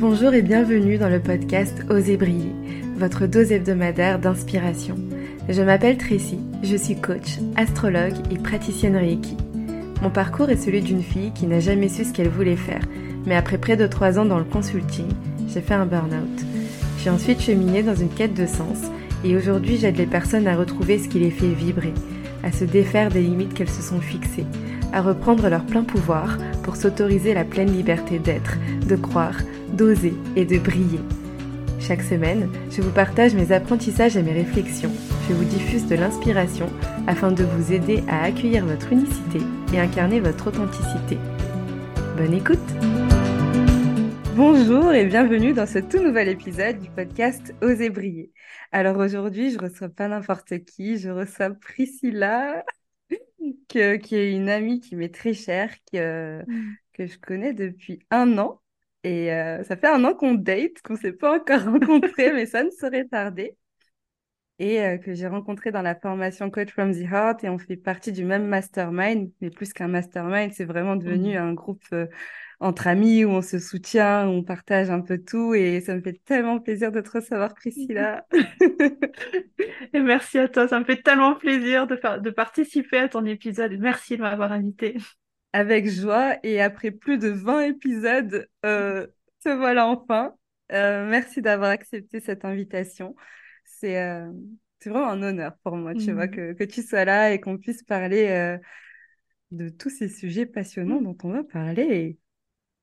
Bonjour et bienvenue dans le podcast Osez briller, votre dose hebdomadaire d'inspiration. Je m'appelle Tracy, je suis coach, astrologue et praticienne Reiki. Mon parcours est celui d'une fille qui n'a jamais su ce qu'elle voulait faire, mais après près de trois ans dans le consulting, j'ai fait un burn-out. J'ai ensuite cheminé dans une quête de sens et aujourd'hui j'aide les personnes à retrouver ce qui les fait vibrer, à se défaire des limites qu'elles se sont fixées, à reprendre leur plein pouvoir pour s'autoriser la pleine liberté d'être, de croire, d'oser et de briller. Chaque semaine, je vous partage mes apprentissages et mes réflexions. Je vous diffuse de l'inspiration afin de vous aider à accueillir votre unicité et incarner votre authenticité. Bonne écoute Bonjour et bienvenue dans ce tout nouvel épisode du podcast Oser briller. Alors aujourd'hui, je reçois pas n'importe qui, je reçois Priscilla, qui est une amie qui m'est très chère, que, mm. que je connais depuis un an et euh, ça fait un an qu'on date, qu'on ne s'est pas encore rencontrés, mais ça ne serait tardé. Et euh, que j'ai rencontré dans la formation Coach from the Heart. Et on fait partie du même mastermind, mais plus qu'un mastermind, c'est vraiment devenu mmh. un groupe euh, entre amis où on se soutient, où on partage un peu tout. Et ça me fait tellement plaisir de te recevoir, Priscilla. et merci à toi, ça me fait tellement plaisir de, faire, de participer à ton épisode. Merci de m'avoir invité avec joie. Et après plus de 20 épisodes, euh, te voilà enfin. Euh, merci d'avoir accepté cette invitation. C'est euh, vraiment un honneur pour moi, tu vois, mmh. que, que, tu sois là et qu'on puisse parler euh, de tous ces sujets passionnants dont on va parler.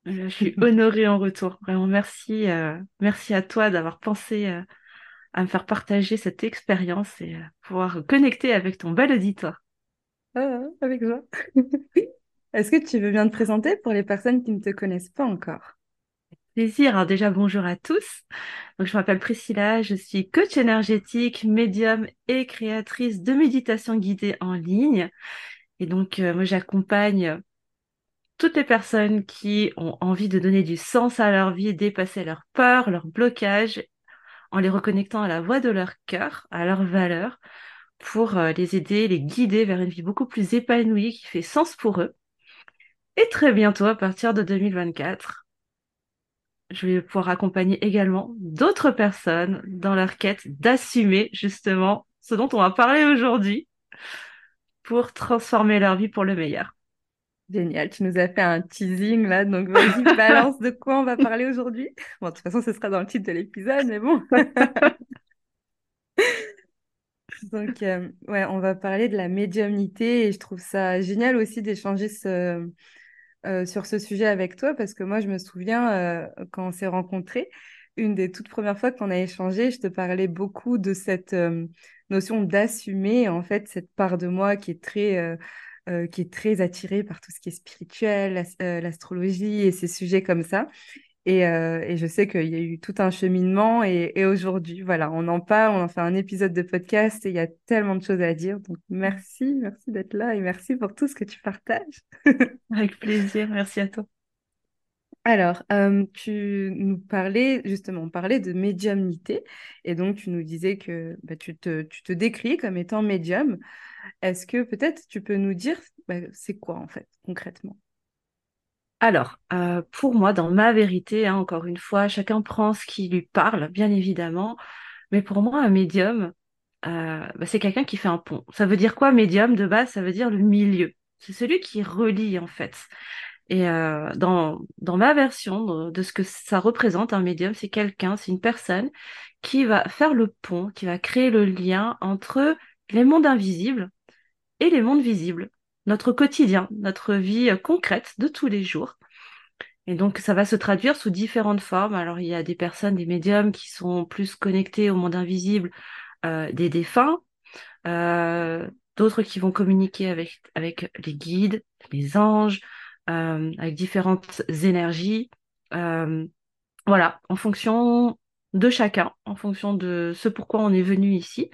Je suis honorée en retour. Vraiment, merci, merci à toi d'avoir pensé à me faire partager cette expérience et pouvoir connecter avec ton bel auditoire. Ah, avec joie. Est-ce que tu veux bien te présenter pour les personnes qui ne te connaissent pas encore? Plaisir. Alors déjà, bonjour à tous. Donc, je m'appelle Priscilla, je suis coach énergétique, médium et créatrice de méditation guidée en ligne. Et donc, euh, moi, j'accompagne toutes les personnes qui ont envie de donner du sens à leur vie, dépasser leurs peurs, leurs blocages, en les reconnectant à la voix de leur cœur, à leurs valeurs, pour euh, les aider, les guider vers une vie beaucoup plus épanouie qui fait sens pour eux. Et très bientôt, à partir de 2024, je vais pouvoir accompagner également d'autres personnes dans leur quête d'assumer justement ce dont on va parler aujourd'hui pour transformer leur vie pour le meilleur. Génial, tu nous as fait un teasing là, donc vas-y, balance de quoi on va parler aujourd'hui. Bon, de toute façon, ce sera dans le titre de l'épisode, mais bon. donc, euh, ouais, on va parler de la médiumnité et je trouve ça génial aussi d'échanger ce, euh, sur ce sujet avec toi parce que moi, je me souviens euh, quand on s'est rencontrés, une des toutes premières fois qu'on a échangé, je te parlais beaucoup de cette notion d'assumer en fait cette part de moi qui est très qui est très attirée par tout ce qui est spirituel, l'astrologie et ces sujets comme ça. Euh, et, je sais qu'il y a eu tout un cheminement et, aujourd'hui, voilà, on en parle, on en fait un épisode de podcast et il y a tellement de choses à dire. Donc merci, merci d'être là et merci pour tout ce que tu partages. Avec plaisir, merci à toi. Alors, euh, tu nous parlais, justement, on parlait de médiumnité et donc tu nous disais que bah, tu, te, décris comme étant médium. Est-ce que peut-être tu peux nous dire bah, c'est quoi en fait concrètement? Alors, euh, pour moi, dans ma vérité, hein, encore une fois, chacun prend ce qui lui parle, bien évidemment. Mais pour moi, un médium, euh, bah, c'est quelqu'un qui fait un pont. Ça veut dire quoi, médium de base? Ça veut dire le milieu. C'est celui qui relie, en fait. Et euh, dans, dans ma version de, ce que ça représente, un médium, c'est quelqu'un, c'est une personne qui va faire le pont, qui va créer le lien entre les mondes invisibles et les mondes visibles notre quotidien, notre vie concrète de tous les jours. Et donc, ça va se traduire sous différentes formes. Alors, il y a des personnes, des médiums qui sont plus connectés au monde invisible euh, des défunts, euh, d'autres qui vont communiquer avec, avec les guides, les anges, avec différentes énergies. voilà, en fonction de chacun, en fonction de ce pourquoi on est venu ici.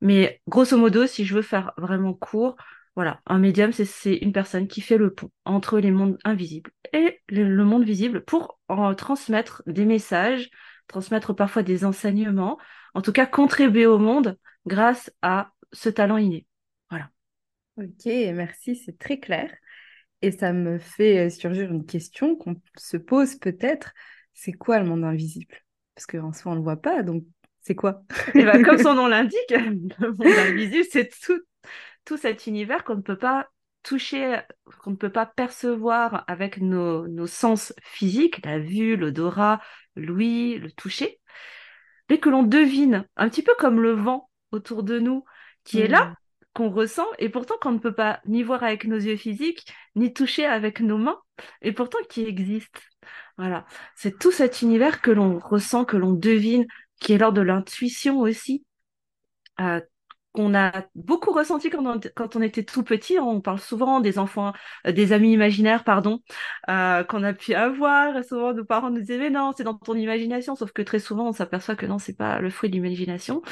Mais grosso modo, si je veux faire vraiment court, voilà, un médium, c'est une personne qui fait le pont entre les mondes invisibles et le, monde visible pour en transmettre des messages, transmettre parfois des enseignements, en tout cas contribuer au monde grâce à ce talent inné. Voilà. Ok, merci, c'est très clair. Et ça me fait surgir une question qu'on se pose peut-être. c'est quoi le monde invisible? Parce qu'en soi, on ne le voit pas, donc c'est quoi? Et ben, comme son nom l'indique, le monde invisible, c'est tout, tout cet univers qu'on ne peut pas toucher, qu'on ne peut pas percevoir avec nos, nos sens physiques, la vue, l'odorat, l'ouïe, le toucher, mais que l'on devine, un petit peu comme le vent autour de nous, qui est là, mm. Qu'on ressent, et pourtant qu'on ne peut pas ni voir avec nos yeux physiques, ni toucher avec nos mains, et pourtant qui existe. Voilà, c'est tout cet univers que l'on ressent, que l'on devine, qui est l'ordre de l'intuition aussi, euh, qu'on a beaucoup ressenti quand on, quand on, était tout petit. On parle souvent des enfants, euh, des amis imaginaires, pardon, euh, qu'on a pu avoir. Et souvent, nos parents nous disaient, mais non, c'est dans ton imagination. Sauf que très souvent, on s'aperçoit que non, c'est pas le fruit de l'imagination.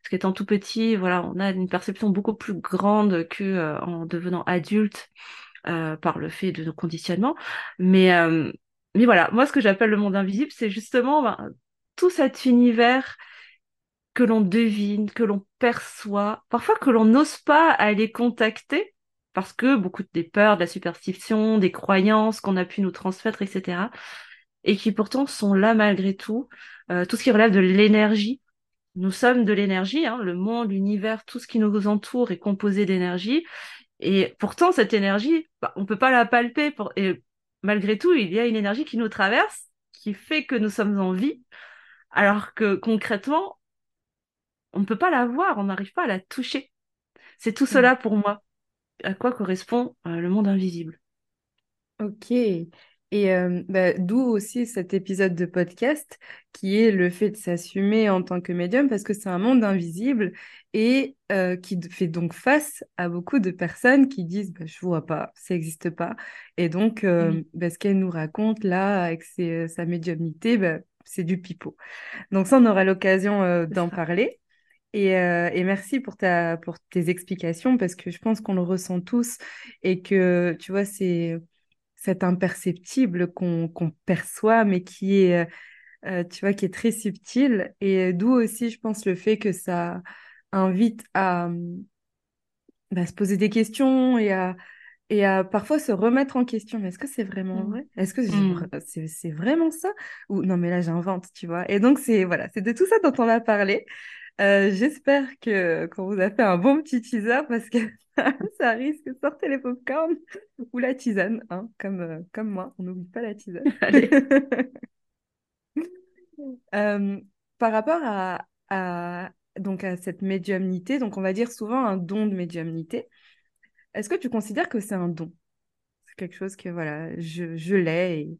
Parce qu'étant tout petit, voilà, on a une perception beaucoup plus grande que euh, en devenant adulte euh, par le fait de nos conditionnements. Mais, euh, mais voilà, moi, ce que j'appelle le monde invisible, c'est justement ben, tout cet univers que l'on devine, que l'on perçoit, parfois que l'on n'ose pas aller contacter parce que beaucoup des peurs, de la superstition, des croyances qu'on a pu nous transmettre, etc. Et qui pourtant sont là malgré tout. Tout ce qui relève de l'énergie. Nous sommes de l'énergie, hein, le monde, l'univers, tout ce qui nous entoure est composé d'énergie. Et pourtant, cette énergie, bah, on ne peut pas la palper. Pour... Et malgré tout, il y a une énergie qui nous traverse, qui fait que nous sommes en vie, alors que concrètement, on ne peut pas la voir, on n'arrive pas à la toucher. C'est tout cela pour moi. À quoi correspond euh, le monde invisible? Ok. Et euh, bah, d'où aussi cet épisode de podcast qui est le fait de s'assumer en tant que médium parce que c'est un monde invisible et euh, qui fait donc face à beaucoup de personnes qui disent bah, je vois pas, ça n'existe pas. Et donc, bah, ce qu'elle nous raconte là avec sa médiumnité, bah, c'est du pipeau. Donc ça, on aura l'occasion d'en parler. Et, euh, et, merci pour, ta, pour tes explications parce que je pense qu'on le ressent tous et que, tu vois, c'est cet imperceptible qu'on perçoit mais qui est, euh, tu vois, qui est très subtil. Et d'où aussi, je pense, le fait que ça invite à bah, se poser des questions et à, et à parfois se remettre en question. Est-ce que c'est vraiment mmh. vrai Est-ce que mmh. c'est vraiment ça? Ou non, mais là, j'invente, tu vois. Et donc, c'est voilà, c'est de tout ça dont on a parlé. Euh, j'espère que qu'on vous a fait un bon petit teaser parce que ça risque de sortir les popcorn ou la tisane, hein, comme, euh, comme moi. On n'oublie pas la tisane. Euh, par rapport à, à, donc à cette médiumnité, donc on va dire souvent un don de médiumnité, est-ce que tu considères que c'est un don? C'est quelque chose que voilà, je, je l'ai et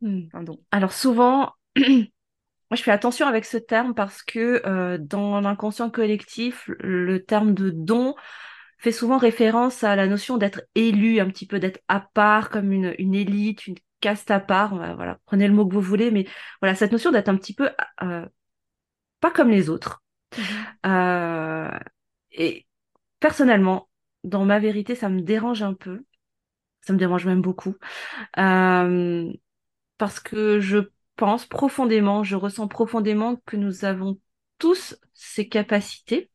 hmm. un don. Alors souvent, Moi, je fais attention avec ce terme parce que euh, dans l'inconscient collectif, le terme de don fait souvent référence à la notion d'être élu, un petit peu d'être à part, comme une, une élite, une caste à part. Voilà, prenez le mot que vous voulez, mais voilà, cette notion d'être un petit peu euh, pas comme les autres. Mm-hmm. Euh, et personnellement, dans ma vérité, ça me dérange un peu. Ça me dérange même beaucoup. parce que je pense profondément, je ressens profondément que nous avons tous ces capacités.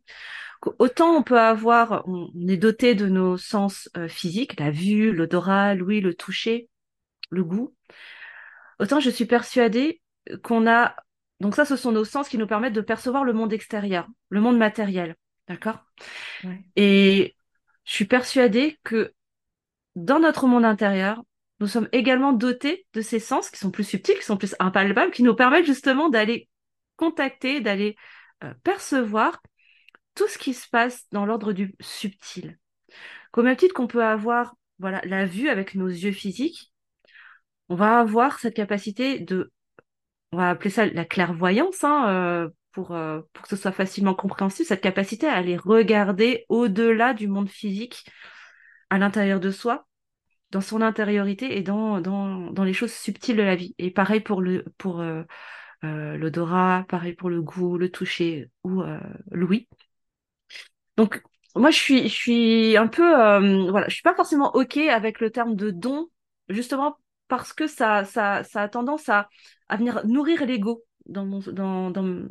Autant on peut avoir, on est doté de nos sens euh, physiques, la vue, l'odorat, l'ouïe, le toucher, le goût. Autant je suis persuadée qu'on a, donc ça, ce sont nos sens qui nous permettent de percevoir le monde extérieur, le monde matériel, d'accord? Et je suis persuadée que dans notre monde intérieur, nous sommes également dotés de ces sens qui sont plus subtils, qui sont plus impalpables, qui nous permettent justement d'aller contacter, d'aller euh, percevoir tout ce qui se passe dans l'ordre du subtil. Comme même titre qu'on peut avoir voilà, la vue avec nos yeux physiques, on va avoir cette capacité de, on va appeler ça la clairvoyance, hein, euh, euh, pour que ce soit facilement compréhensible, cette capacité à aller regarder au-delà du monde physique, à l'intérieur de soi, dans son intériorité et dans, dans, dans, les choses subtiles de la vie. Et pareil pour le pour euh, euh, l'odorat, pareil pour le goût, le toucher ou euh, l'ouïe. Donc moi je suis je suis un peu voilà, je suis pas forcément OK avec le terme de don justement parce que ça ça ça a tendance à à venir nourrir l'ego dans mon dans dans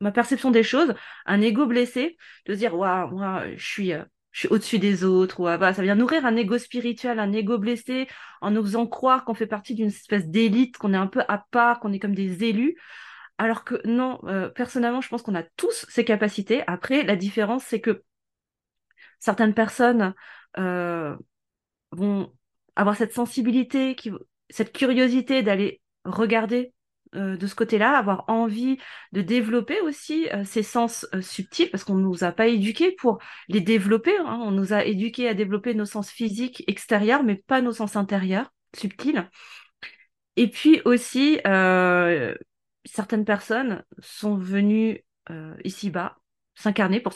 ma perception des choses, un ego blessé de se dire waouh, moi je suis je suis au-dessus des autres, ou ah, ça vient nourrir un ego spirituel, un ego blessé, en nous faisant croire qu'on fait partie d'une espèce d'élite, qu'on est un peu à part, qu'on est comme des élus. Alors que non, euh, personnellement, je pense qu'on a tous ces capacités. Après, la différence, c'est que certaines personnes euh, vont avoir cette sensibilité, cette curiosité d'aller regarder euh, de ce côté-là, avoir envie de développer aussi euh, ces sens euh, subtils, parce qu'on ne nous a pas éduqués pour les développer. Hein. On nous a éduqués à développer nos sens physiques extérieurs, mais pas nos sens intérieurs, subtils. Et puis aussi, certaines personnes sont venues ici-bas s'incarner pour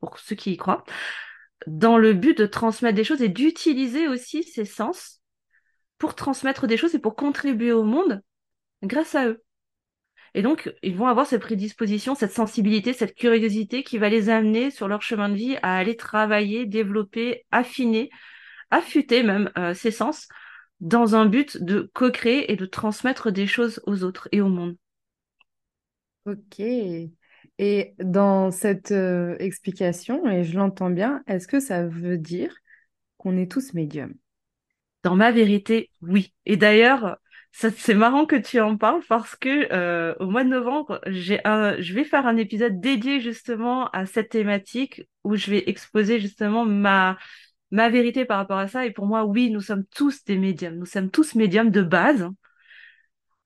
pour ceux qui y croient, dans le but de transmettre des choses et d'utiliser aussi ces sens pour transmettre des choses et pour contribuer au monde grâce à eux. Et donc, ils vont avoir cette prédisposition, cette sensibilité, cette curiosité qui va les amener sur leur chemin de vie à aller travailler, développer, affiner, affûter même euh, ces sens dans un but de co-créer et de transmettre des choses aux autres et au monde. Ok. Et dans cette euh, explication, et je l'entends bien, est-ce que ça veut dire qu'on est tous médiums? Dans ma vérité, oui. Et d'ailleurs, c'est marrant que tu en parles parce que euh, au mois de novembre, je vais faire un épisode dédié justement à cette thématique où je vais exposer justement ma ma vérité par rapport à ça. Et pour moi, oui, nous sommes tous des médiums. Nous sommes tous médiums de base.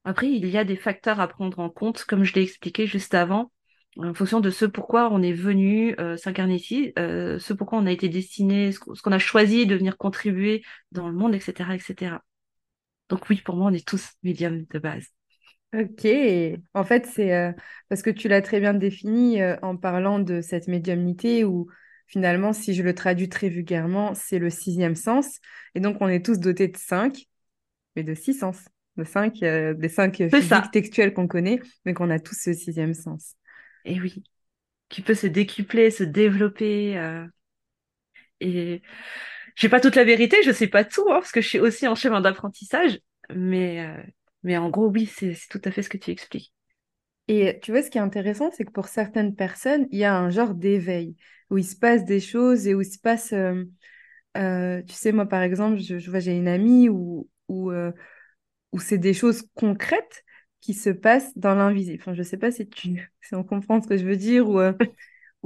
Après, il y a des facteurs à prendre en compte, comme je l'ai expliqué juste avant, en fonction de ce pourquoi on est venu euh, s'incarner ici, euh, ce pourquoi on a été destiné, ce qu'on a choisi de venir contribuer dans le monde, etc., etc. Donc oui, pour moi, on est tous médiums de base. Ok, en fait, c'est euh, parce que tu l'as très bien défini euh, en parlant de cette médiumnité où finalement, si je le traduis très vulgairement, c'est le sixième sens. Et donc, on est tous dotés de cinq, mais de six sens. De cinq, euh, des cinq physiques textuels qu'on connaît, mais qu'on a tous ce sixième sens. Et oui, qui peut se décupler, se développer. Et j'ai pas toute la vérité, je sais pas tout, hein, parce que je suis aussi en chemin d'apprentissage, mais, euh, mais en gros, oui, c'est tout à fait ce que tu expliques. Et tu vois, ce qui est intéressant, c'est que pour certaines personnes, il y a un genre d'éveil, où il se passe des choses et où il se passe... Euh, euh, tu sais, moi, par exemple, je, vois, j'ai une amie où, où, où c'est des choses concrètes qui se passent dans l'invisible. Enfin, je sais pas si tu si on comprend ce que je veux dire, ou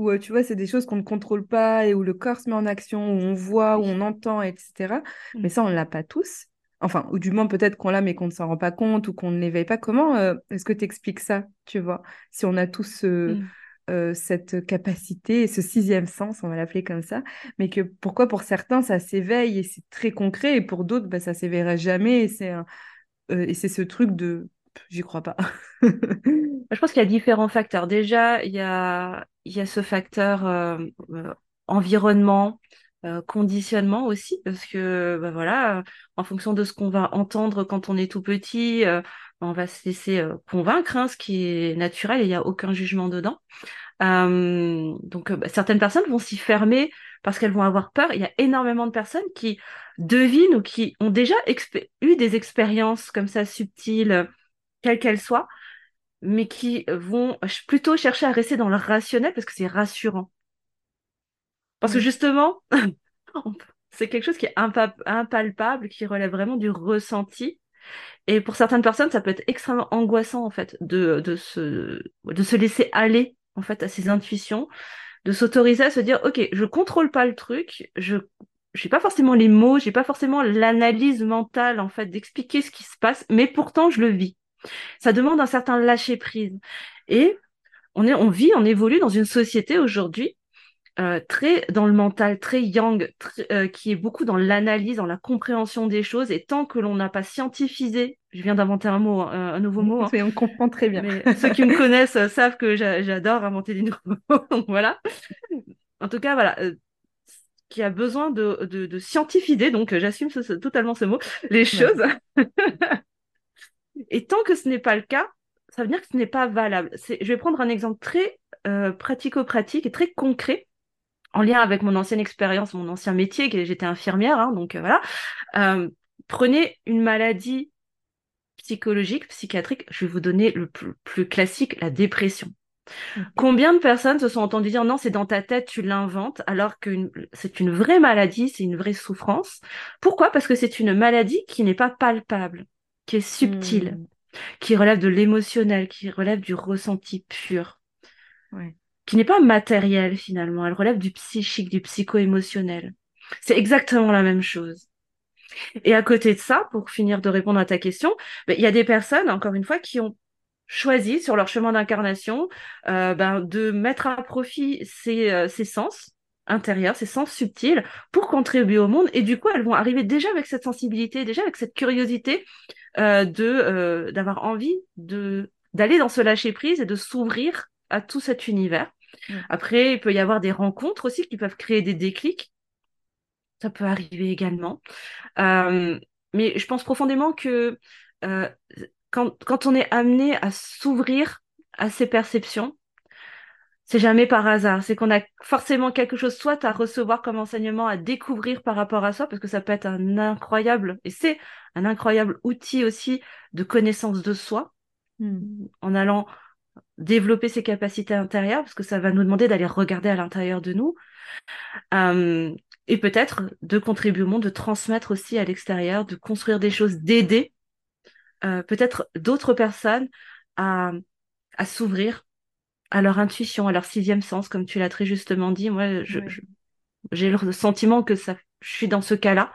où euh, tu vois, c'est des choses qu'on ne contrôle pas et où le corps se met en action, où on voit, où on entend, etc. Mais mm. ça, on ne l'a pas tous. Enfin, ou du moins peut-être qu'on l'a, mais qu'on ne s'en rend pas compte ou qu'on ne l'éveille pas. Comment euh, est-ce que tu expliques ça, tu vois Si on a tous mm. euh, cette capacité, ce sixième sens, on va l'appeler comme ça, mais que pourquoi pour certains, ça s'éveille et c'est très concret, et pour d'autres, bah, ça s'éveillera jamais, et c'est et c'est ce truc de j'y crois pas. Je pense qu'il y a différents facteurs. Déjà, il y a, il y a ce facteur euh, euh, environnement, euh, conditionnement aussi, parce que bah voilà, en fonction de ce qu'on va entendre quand on est tout petit, on va se laisser convaincre, hein, ce qui est naturel, il n'y a aucun jugement dedans. donc bah, certaines personnes vont s'y fermer parce qu'elles vont avoir peur. Il y a énormément de personnes qui devinent ou qui ont déjà eu des expériences comme ça subtiles quelles qu'elles soient, mais qui vont plutôt chercher à rester dans le rationnel parce que c'est rassurant. Parce que justement, c'est quelque chose qui est impalpable, qui relève vraiment du ressenti. Et pour certaines personnes, ça peut être extrêmement angoissant en fait de, de, se, de se laisser aller en fait à ses intuitions, de s'autoriser à se dire ok, je contrôle pas le truc, je j'ai pas forcément les mots, j'ai pas forcément l'analyse mentale en fait d'expliquer ce qui se passe, mais pourtant je le vis. Ça demande un certain lâcher prise. Et on, est, on vit, on évolue dans une société aujourd'hui euh, très dans le mental, très yang, euh, qui est beaucoup dans l'analyse, dans la compréhension des choses. Et tant que l'on n'a pas scientifisé, je viens d'inventer un mot, un, nouveau mot. Hein. on comprend très bien. ceux qui me connaissent euh, savent que j'adore inventer des nouveaux mots. voilà. En tout cas, voilà. qui a besoin de, de, scientifiser, donc j'assume totalement ce mot, les choses. Et tant que ce n'est pas le cas, ça veut dire que ce n'est pas valable. Je vais prendre un exemple très euh, pratico-pratique et très concret en lien avec mon ancienne expérience, mon ancien métier, j'étais infirmière, hein, donc euh, voilà. Euh, prenez une maladie psychologique, psychiatrique, je vais vous donner le plus, classique, la dépression. Combien de personnes se sont entendues dire non, c'est dans ta tête, tu l'inventes, alors que c'est une vraie maladie, c'est une vraie souffrance? Pourquoi? Parce que c'est une maladie qui n'est pas palpable, qui est subtile, hmm. qui relève de l'émotionnel, qui relève du ressenti pur, qui n'est pas matériel finalement, elle relève du psychique, du psycho-émotionnel. C'est exactement la même chose. Et à côté de ça, pour finir de répondre à ta question, ben, il y a des personnes, encore une fois, qui ont choisi sur leur chemin d'incarnation euh, ben, de mettre à profit ces, euh, ces sens intérieurs, ces sens subtils pour contribuer au monde. Et du coup, elles vont arriver déjà avec cette sensibilité, déjà avec cette curiosité euh, de euh, d'avoir envie de d'aller dans ce lâcher prise et de s'ouvrir à tout cet univers. Après, il peut y avoir des rencontres aussi qui peuvent créer des déclics. Ça peut arriver également. Euh, mais je pense profondément que quand, quand on est amené à s'ouvrir à ces perceptions, c'est jamais par hasard. C'est qu'on a forcément quelque chose soit à recevoir comme enseignement, à découvrir par rapport à soi, parce que ça peut être un incroyable, et c'est un incroyable outil aussi de connaissance de soi, hmm. en allant développer ses capacités intérieures, parce que ça va nous demander d'aller regarder à l'intérieur de nous. Euh, et peut-être de contribuer au monde, de transmettre aussi à l'extérieur, de construire des choses, d'aider euh, peut-être d'autres personnes à, à s'ouvrir à leur intuition, à leur sixième sens, comme tu l'as très justement dit. Moi, j'ai le sentiment que ça, je suis dans ce cas-là.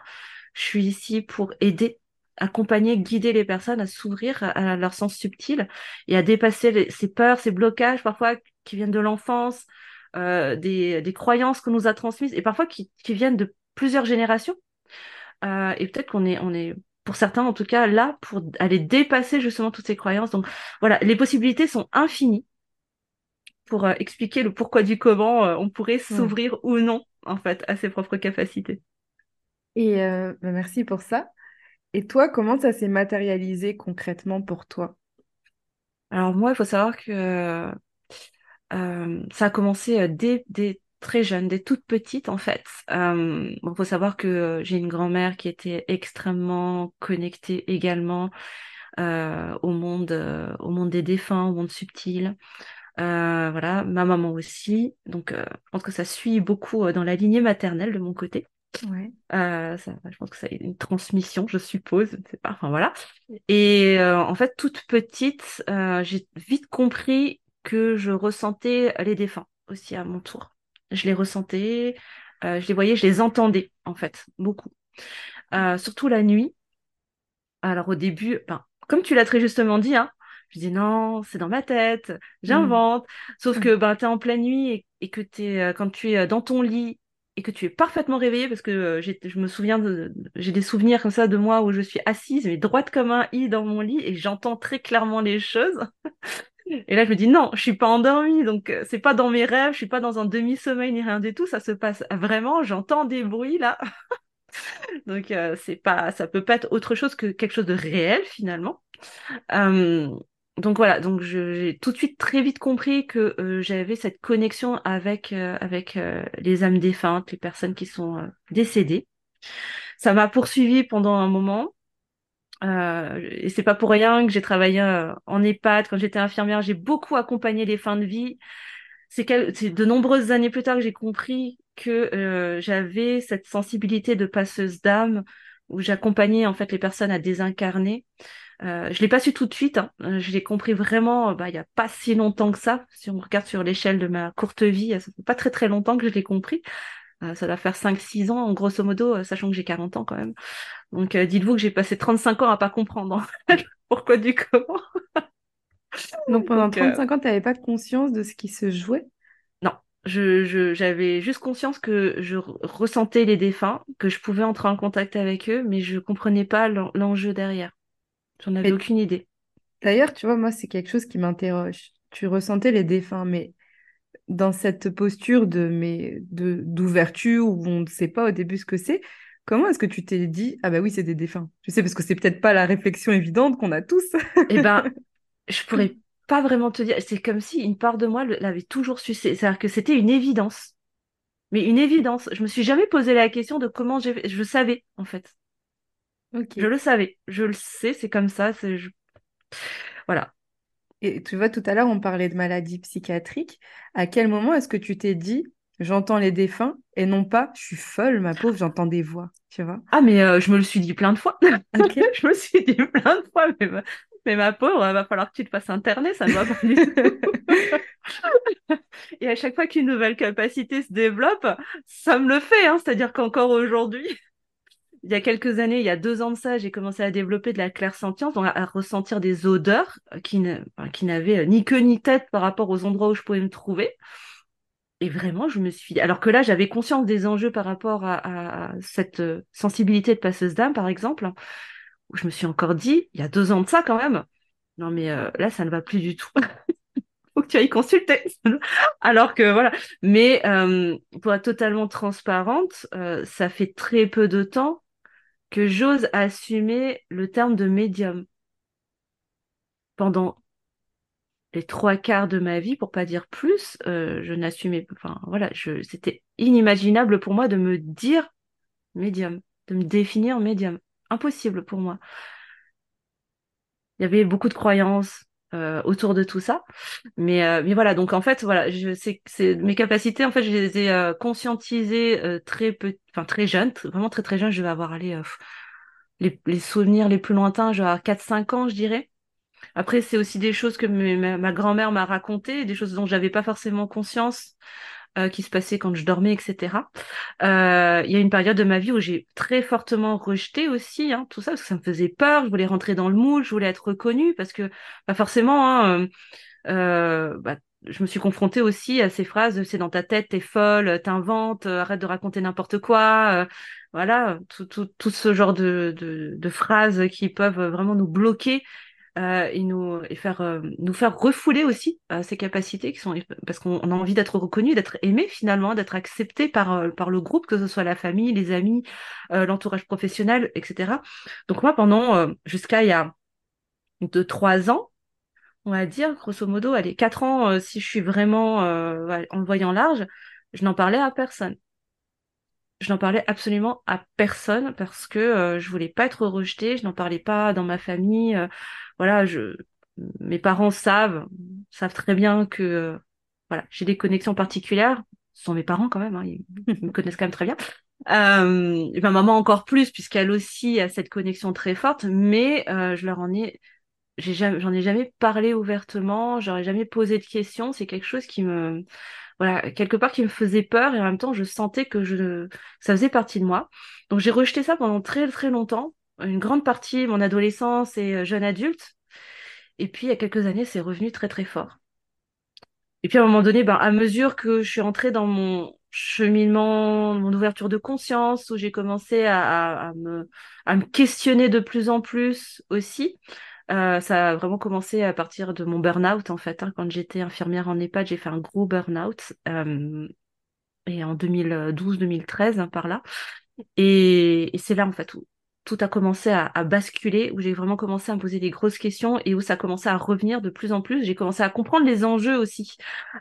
Je suis ici pour aider, accompagner, guider les personnes à s'ouvrir à, leur sens subtil et à dépasser ces peurs, ces blocages parfois qui viennent de l'enfance, euh, des, des, croyances qu'on nous a transmises et parfois qui, qui viennent de plusieurs générations. Euh, et peut-être qu'on est, on est, pour certains en tout cas, là pour aller dépasser justement toutes ces croyances. Donc voilà, les possibilités sont infinies pour euh, expliquer le pourquoi du comment euh, on pourrait s'ouvrir ou non en fait à ses propres capacités. Et bah, merci pour ça. Et toi, comment ça s'est matérialisé concrètement pour toi? Alors moi, il faut savoir que euh, ça a commencé euh, dès, très jeune, dès toute petite en fait. Euh, il faut savoir que j'ai une grand-mère qui était extrêmement connectée également au monde, au monde des défunts, au monde subtil. Voilà, ma maman aussi. Donc, je pense que ça suit beaucoup dans la lignée maternelle de mon côté. Ouais. je pense que c'est une transmission, je suppose, je sais pas. Enfin voilà. Et en fait, toute petite, j'ai vite compris que je ressentais les défunts aussi à mon tour. Je les ressentais, euh, je les voyais, je les entendais en fait, beaucoup. Euh, surtout la nuit. Alors au début, ben, comme tu l'as très justement dit, hein, je dis non, c'est dans ma tête, j'invente. Mmh. Sauf que ben, tu es en pleine nuit et, que es, euh, quand tu es dans ton lit et que tu es parfaitement réveillé, parce que je me souviens, j'ai des souvenirs comme ça de moi où je suis assise, mais droite comme un i dans mon lit et j'entends très clairement les choses. Et là, je me dis non, je suis pas endormie, donc euh, c'est pas dans mes rêves, je suis pas dans un demi-sommeil ni rien du tout, ça se passe vraiment, j'entends des bruits là. donc euh, c'est pas, ça peut pas être autre chose que quelque chose de réel finalement. Euh, donc voilà, donc j'ai tout de suite très vite compris que j'avais cette connexion avec avec les âmes défuntes, les personnes qui sont décédées. Ça m'a poursuivi pendant un moment. Euh, et c'est pas pour rien que j'ai travaillé euh, en EHPAD quand j'étais infirmière. J'ai beaucoup accompagné les fins de vie. C'est de nombreuses années plus tard que j'ai compris que euh, j'avais cette sensibilité de passeuse d'âme où j'accompagnais en fait les personnes à désincarner. Euh, je l'ai pas su tout de suite. Hein. Je l'ai compris vraiment. Bah, il y a pas si longtemps que ça. Si on regarde sur l'échelle de ma courte vie, ça fait pas très très longtemps que je l'ai compris. Euh, ça doit faire 5-6 ans, en grosso modo, sachant que j'ai 40 ans quand même. Donc euh, dites-vous que j'ai passé 35 ans à pas comprendre pourquoi du comment? Donc pendant 35 euh, ans, tu n'avais pas conscience de ce qui se jouait? Non, je, j'avais juste conscience que je ressentais les défunts, que je pouvais entrer en contact avec eux, mais je comprenais pas l'enjeu derrière. J'en avais aucune idée. D'ailleurs, tu vois, moi, c'est quelque chose qui m'interroge. Tu ressentais les défunts, mais dans cette posture de mais de d'ouverture où on ne sait pas au début ce que c'est, Comment est-ce que tu t'es dit ah bah oui c'est des défunts? Tu sais parce que c'est peut-être pas la réflexion évidente qu'on a tous. eh ben je pourrais pas vraiment te dire. C'est comme si une part de moi l'avait toujours su. C'est-à-dire que c'était une évidence, mais une évidence. Je me suis jamais posé la question de comment j'ai. Je savais en fait. Je le savais. Je le sais. C'est comme ça. C'est voilà. Et tu vois, tout à l'heure, on parlait de maladie psychiatrique. À quel moment est-ce que tu t'es dit, j'entends les défunts et non pas, je suis folle, ma pauvre, j'entends des voix, tu vois? Ah, mais euh, je me le suis dit plein de fois. je me suis dit plein de fois, mais, ma, mais ma pauvre, il va falloir que tu te fasses interner, ça ne va pas du tout. et à chaque fois qu'une nouvelle capacité se développe, ça me le fait, hein. C'est-à-dire qu'encore aujourd'hui, il y a quelques années, il y a deux ans de ça, j'ai commencé à développer de la clairsentience, donc à, ressentir des odeurs qui, n'avaient euh, ni queue ni tête par rapport aux endroits où je pouvais me trouver. Et vraiment, je me suis. Alors que là, j'avais conscience des enjeux par rapport à, cette euh, sensibilité de passeuse d'âme, par exemple, où je me suis encore dit, il y a deux ans de ça quand même, non mais euh, là, ça ne va plus du tout. faut que tu ailles consulter. Alors que voilà. Mais pour être totalement transparente, ça fait très peu de temps j'ose assumer le terme de médium. Pendant les trois quarts de ma vie, pour pas dire plus, euh, je n'assumais, enfin voilà, c'était inimaginable pour moi de me dire médium, de me définir médium. Impossible pour moi. Il y avait beaucoup de croyances euh, autour de tout ça, mais euh, mais voilà. Donc en fait, voilà, je sais c'est mes capacités. En fait, je les ai conscientisées très peu, enfin très jeune, vraiment très très jeune. Je vais avoir allé les, les, souvenirs les plus lointains, genre 4-5 ans, je dirais. Après, c'est aussi des choses que ma, grand-mère m'a racontées, des choses dont j'avais pas forcément conscience, euh, qui se passaient quand je dormais, etc. Euh, il y a une période de ma vie où j'ai très fortement rejeté aussi hein, tout ça, parce que ça me faisait peur, je voulais rentrer dans le moule, je voulais être reconnue, parce que pas forcément, hein, euh, bah, je me suis confrontée aussi à ces phrases c'est dans ta tête, t'es folle, t'inventes, arrête de raconter n'importe quoi. voilà, tout, tout, tout, ce genre de, de, de, phrases qui peuvent vraiment nous bloquer euh, et nous et faire euh, nous faire refouler aussi euh, ces capacités qui sont parce qu'on a envie d'être reconnu, d'être aimé finalement, d'être accepté par euh, par le groupe, que ce soit la famille, les amis, l'entourage professionnel, etc. Donc moi pendant jusqu'à il y a deux trois ans, on va dire grosso modo, allez quatre ans si je suis vraiment en voyant large, je n'en parlais à personne je n'en parlais absolument à personne parce que je voulais pas être rejetée, je n'en parlais pas dans ma famille, voilà, je, mes parents savent, savent très bien que euh, voilà, j'ai des connexions particulières. Ce sont mes parents quand même, hein, ils, me connaissent quand même très bien. Euh, et ma maman encore plus, puisqu'elle aussi a cette connexion très forte, mais euh, je leur en ai, j'en ai, jamais parlé ouvertement, j'aurais jamais posé de questions. C'est quelque chose qui me, voilà, quelque part qui me faisait peur et en même temps je sentais que je, ça faisait partie de moi. Donc j'ai rejeté ça pendant très très longtemps une grande partie mon adolescence et euh, jeune adulte. Et puis, il y a quelques années, c'est revenu très, très fort. Et puis, à un moment donné, ben, à mesure que je suis entrée dans mon cheminement, mon ouverture de conscience, où j'ai commencé à, me, à me questionner de plus en plus aussi, euh, ça a vraiment commencé à partir de mon burn-out, en fait. Hein. Quand j'étais infirmière en EHPAD, j'ai fait un gros burn-out. Euh, et en 2012-2013, hein, par là. Et, et c'est là, en fait, où tout a commencé à, basculer, où j'ai vraiment commencé à me poser des grosses questions et où ça a commencé à revenir de plus en plus. J'ai commencé à comprendre les enjeux aussi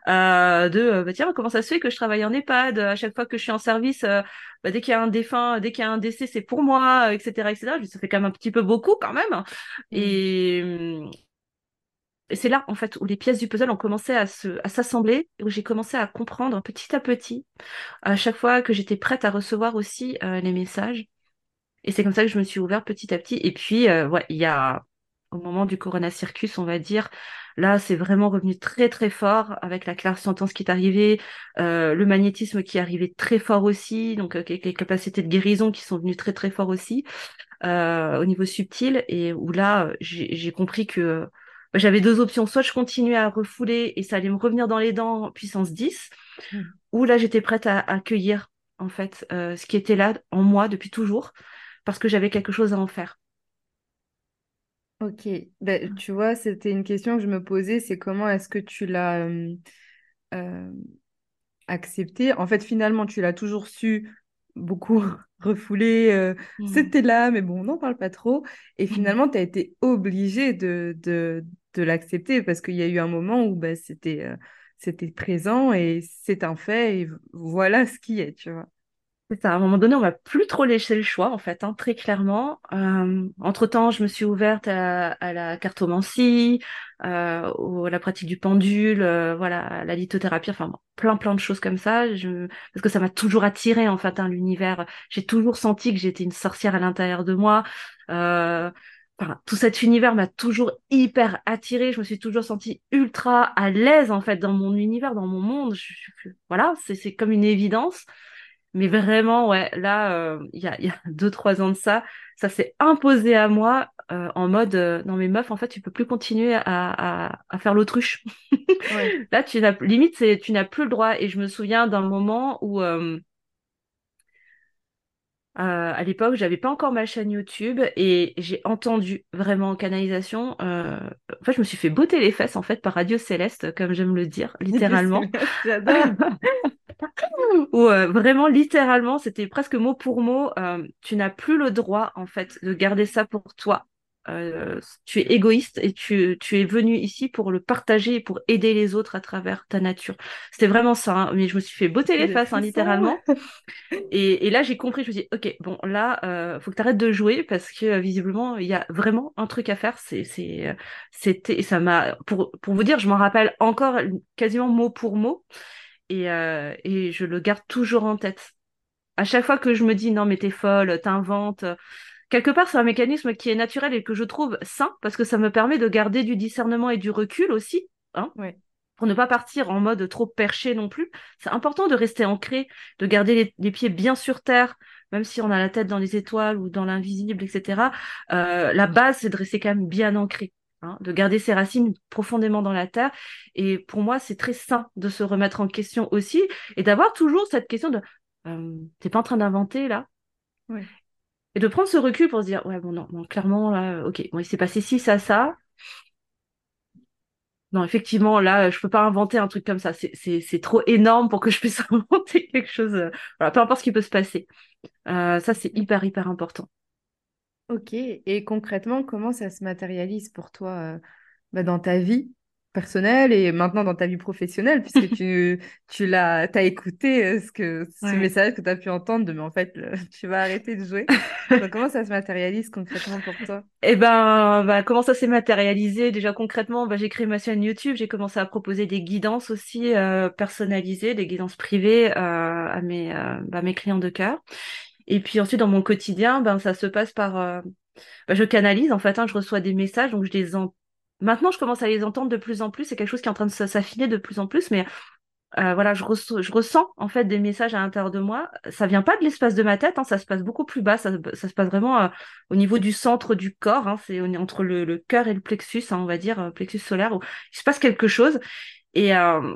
euh, de euh, bah, tiens comment ça se fait que je travaille en EHPAD à chaque fois que je suis en service, euh, bah, dès qu'il y a un défunt, dès qu'il y a un décès, c'est pour moi, etc., etc. Ça fait quand même un petit peu beaucoup quand même. Mmh. Et, et c'est là en fait où les pièces du puzzle ont commencé à se à s'assembler, où j'ai commencé à comprendre petit à petit à chaque fois que j'étais prête à recevoir aussi les messages et c'est comme ça que je me suis ouverte petit à petit. Et puis, euh, ouais, il y a, au moment du Corona Circus, on va dire, là, c'est vraiment revenu très, très fort avec la claire sentence qui est arrivée, euh, le magnétisme qui est arrivé très fort aussi, donc euh, les capacités de guérison qui sont venues très, très fort aussi, au niveau subtil. Et où là, j'ai compris que bah, j'avais deux options. Soit je continuais à refouler et ça allait me revenir dans les dents puissance 10, mmh. ou là, j'étais prête à accueillir, en fait, ce qui était là en moi depuis toujours parce que j'avais quelque chose à en faire. Ok, ben, tu vois, c'était une question que je me posais, c'est comment est-ce que tu l'as euh, euh, accepté? En fait, finalement, tu l'as toujours su beaucoup refoulé, euh, mmh. c'était là, mais bon, on n'en parle pas trop. Et mmh. finalement, tu as été obligé de, de, de l'accepter parce qu'il y a eu un moment où ben, c'était c'était présent et c'est un fait et voilà ce qui est, tu vois. C'est À un moment donné, on va plus trop laisser le choix, en fait, hein, très clairement. Euh, entre-temps, je me suis ouverte à, la cartomancie, euh, la pratique du pendule, euh, voilà, la lithothérapie, enfin plein plein de choses comme ça. Je... Parce que ça m'a toujours attiré en fait hein, l'univers. J'ai toujours senti que j'étais une sorcière à l'intérieur de moi. Euh, Enfin, tout cet univers m'a toujours hyper attiré. Je me suis toujours sentie ultra à l'aise en fait dans mon univers, dans mon monde. Voilà, c'est comme une évidence. Mais vraiment, ouais, là, euh, il y, a, y a deux trois ans de ça, ça s'est imposé à moi euh, en mode euh, non mais meuf, en fait, tu peux plus continuer à, à, à faire l'autruche. là, tu n'as limite, c'est tu n'as plus le droit. Et je me souviens d'un moment où euh, à l'époque, j'avais pas encore ma chaîne YouTube et j'ai entendu vraiment en canalisation. En fait, je me suis fait botter les fesses en fait par Radio Céleste, comme j'aime le dire, littéralement. Ou euh, vraiment littéralement, c'était presque mot pour mot. Euh, tu n'as plus le droit en fait de garder ça pour toi. Euh, tu es égoïste et tu, tu es venu ici pour le partager et pour aider les autres à travers ta nature. C'était vraiment ça, hein. mais je me suis fait botter les fesses, hein, littéralement. et, et, là, j'ai compris, je me suis dit, ok, bon, là, euh, faut que tu arrêtes de jouer parce que euh, visiblement, il y a vraiment un truc à faire. C'est, c'était, ça m'a, pour, pour vous dire, je m'en rappelle encore quasiment mot pour mot et, euh, et je le garde toujours en tête. À chaque fois que je me dis, non, mais t'es folle, t'inventes, quelque part, c'est un mécanisme qui est naturel et que je trouve sain parce que ça me permet de garder du discernement et du recul aussi. Hein Pour ne pas partir en mode trop perché non plus. C'est important de rester ancré, de garder les, pieds bien sur terre, même si on a la tête dans les étoiles ou dans l'invisible, etc. Euh, la base, c'est de rester quand même bien ancré. Hein, de garder ses racines profondément dans la terre. Et pour moi, c'est très sain de se remettre en question aussi et d'avoir toujours cette question de euh, t'es pas en train d'inventer là? Et de prendre ce recul pour se dire, ouais, bon, non, clairement, là, ok, bon, il s'est passé ci, ça, ça. Non, effectivement, là, je peux pas inventer un truc comme ça. C'est trop énorme pour que je puisse inventer quelque chose. Euh, voilà, peu importe ce qui peut se passer. Euh, ça, c'est hyper, hyper important. Ok. Et concrètement, comment ça se matérialise pour toi euh, bah, dans ta vie personnelle et maintenant dans ta vie professionnelle, puisque tu, tu l'as, as écouté euh, ce, que, ce message que tu as pu entendre de mais en fait, tu vas arrêter de jouer. Donc, comment ça se matérialise concrètement pour toi? Eh ben, bah, comment ça s'est matérialisé? Déjà concrètement, bah, j'ai créé ma chaîne YouTube, j'ai commencé à proposer des guidances aussi euh, personnalisées, des guidances privées à mes, bah, mes clients de cœur. Et puis ensuite, dans mon quotidien, ben, ça se passe par... Bah, je canalise, en fait, hein, je reçois des messages, donc je les entends Maintenant, je commence à les entendre de plus en plus. C'est quelque chose qui est en train de s'affiner de plus en plus, mais euh, voilà, je, je, ressens en fait des messages à l'intérieur de moi. Ça vient pas de l'espace de ma tête, hein, ça se passe beaucoup plus bas. Ça, ça se passe vraiment euh, au niveau du centre du corps. Hein, c'est entre le, le, cœur et le plexus, hein, on va dire, euh, plexus solaire, où il se passe quelque chose. Et, euh,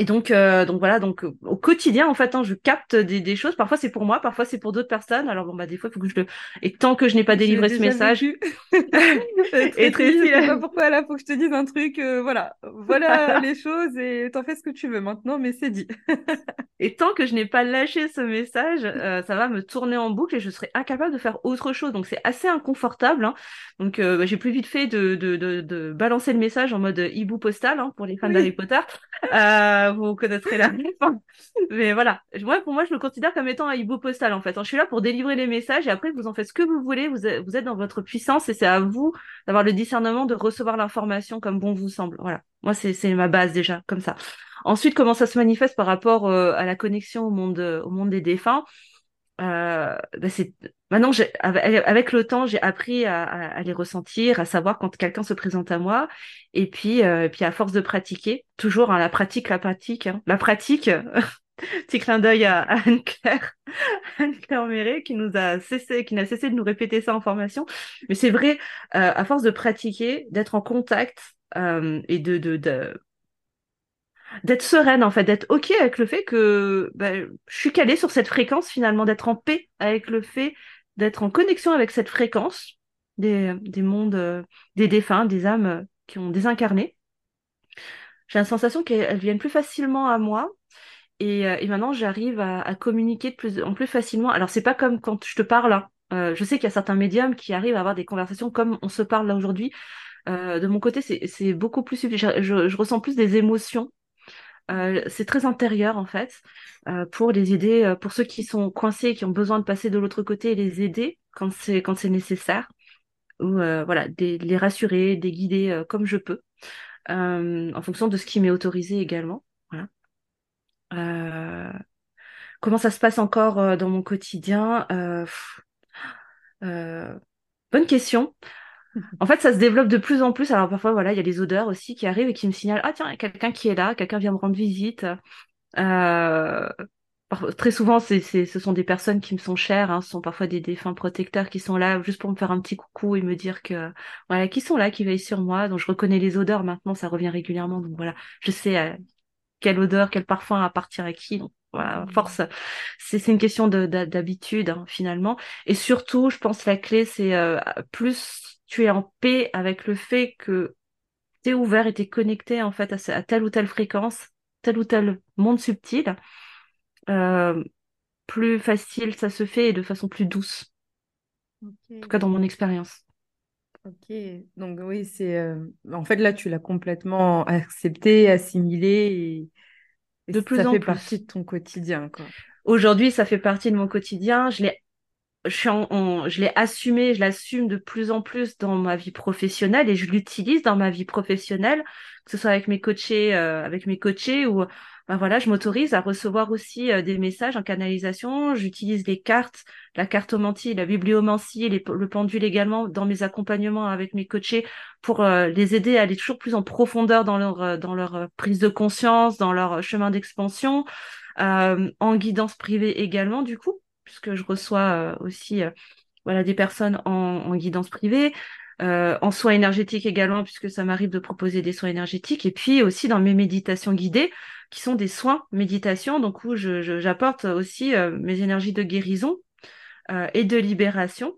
et donc, euh, donc voilà, donc euh, au quotidien, en fait, hein, je capte des, des choses. Parfois, c'est pour moi, parfois, c'est pour d'autres personnes. Alors, bon, bah, des fois, il faut que je le. Et tant que je n'ai pas délivré ce message. et très je sais pas pourquoi là, faut que je te dise un truc. Euh, voilà, voilà les choses et t'en fais ce que tu veux maintenant, mais c'est dit. et tant que je n'ai pas lâché ce message, ça va me tourner en boucle et je serai incapable de faire autre chose. Donc, c'est assez inconfortable. Hein. Donc, bah, j'ai plus vite fait de, de, de, de, balancer le message en mode hibou postal hein, pour les fans d'Harry Potter. Vous connaîtrez la Mais voilà, moi, pour moi, je me considère comme étant un hibou postal, en fait. Je suis là pour délivrer les messages et après, vous en faites ce que vous voulez. Vous êtes, vous êtes dans votre puissance et c'est à vous d'avoir le discernement de recevoir l'information comme bon vous semble. Voilà. Moi, c'est ma base déjà, comme ça. Ensuite, comment ça se manifeste par rapport euh, à la connexion au monde, au monde des défunts? Euh, bah, c'est maintenant avec le temps j'ai appris à, les ressentir à savoir quand quelqu'un se présente à moi et puis euh, puis à force de pratiquer toujours hein, la pratique la pratique hein. la pratique petit clin d'œil à, Anne Claire Anne Claire Méré qui nous a cessé qui n'a cessé de nous répéter ça en formation mais c'est vrai euh, à force de pratiquer d'être en contact et de, de, de d'être sereine en fait, d'être ok avec le fait que ben, je suis calée sur cette fréquence finalement, d'être en paix avec le fait d'être en connexion avec cette fréquence des, des mondes, euh, des défunts, des âmes euh, qui ont désincarné. J'ai la sensation qu'elles viennent plus facilement à moi. Et, euh, et maintenant, j'arrive à, communiquer plus en plus facilement. Alors, c'est pas comme quand je te parle. Hein. je sais qu'il y a certains médiums qui arrivent à avoir des conversations comme on se parle là aujourd'hui. de mon côté, c'est beaucoup plus je, je, ressens plus des émotions euh, c'est très intérieur en fait euh, pour les aider, euh, pour ceux qui sont coincés, qui ont besoin de passer de l'autre côté et les aider quand c'est quand c'est nécessaire. ou voilà, les rassurer, les guider comme je peux, en fonction de ce qui m'est autorisé également. Voilà. comment ça se passe encore dans mon quotidien Bonne question. En fait, ça se développe de plus en plus. Alors parfois, voilà, il y a les odeurs aussi qui arrivent et qui me signalent, ah tiens, il y a quelqu'un qui est là, quelqu'un vient me rendre visite. Euh, très souvent, c'est, ce sont des personnes qui me sont chères, hein. ce sont parfois des défunts protecteurs qui sont là juste pour me faire un petit coucou et me dire que voilà, qui sont là, qui veillent sur moi. Donc je reconnais les odeurs maintenant, ça revient régulièrement. Donc voilà, je sais euh, quelle odeur, quel parfum appartient à qui. Donc voilà, mmh. force, c'est, une question d'habitude hein, finalement. Et surtout, je pense la clé, c'est euh, plus tu es en paix avec le fait que tu es ouvert et tu es connecté en fait à, telle ou telle fréquence, tel ou tel monde subtil, euh, plus facile ça se fait et de façon plus douce. En tout cas dans mon expérience. Ok, donc oui, c'est euh, en fait là tu l'as complètement accepté, assimilé et, de plus ça fait partie de ton quotidien quoi. Aujourd'hui, ça fait partie de mon quotidien. Je l'ai je, suis en, je l'ai assumé, je l'assume de plus en plus dans ma vie professionnelle et je l'utilise dans ma vie professionnelle, que ce soit avec mes coachés, euh, avec mes coachés ou ben voilà, je m'autorise à recevoir aussi euh, des messages en canalisation. J'utilise les cartes, la cartomancie, la bibliomancie, le pendule également dans mes accompagnements avec mes coachés pour euh, les aider à aller toujours plus en profondeur dans leur dans leur prise de conscience, dans leur chemin d'expansion, en guidance privée également du coup puisque je reçois euh, aussi euh, voilà, des personnes en, guidance privée, euh, en soins énergétiques également, puisque ça m'arrive de proposer des soins énergétiques, et puis aussi dans mes méditations guidées, qui sont des soins méditation, donc où j'apporte aussi mes énergies de guérison et de libération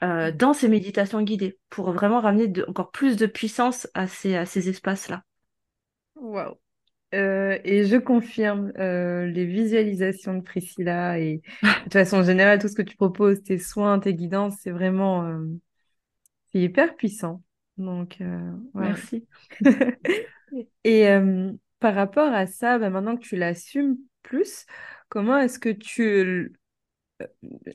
dans ces méditations guidées, pour vraiment ramener encore plus de puissance à ces, à ces espaces-là. Waouh euh, et je confirme euh, les visualisations de Priscilla et de façon générale, tout ce que tu proposes, tes soins, tes guidances, c'est vraiment euh, c'est hyper puissant. Donc, merci. et par rapport à ça, bah, maintenant que tu l'assumes plus, comment est-ce que tu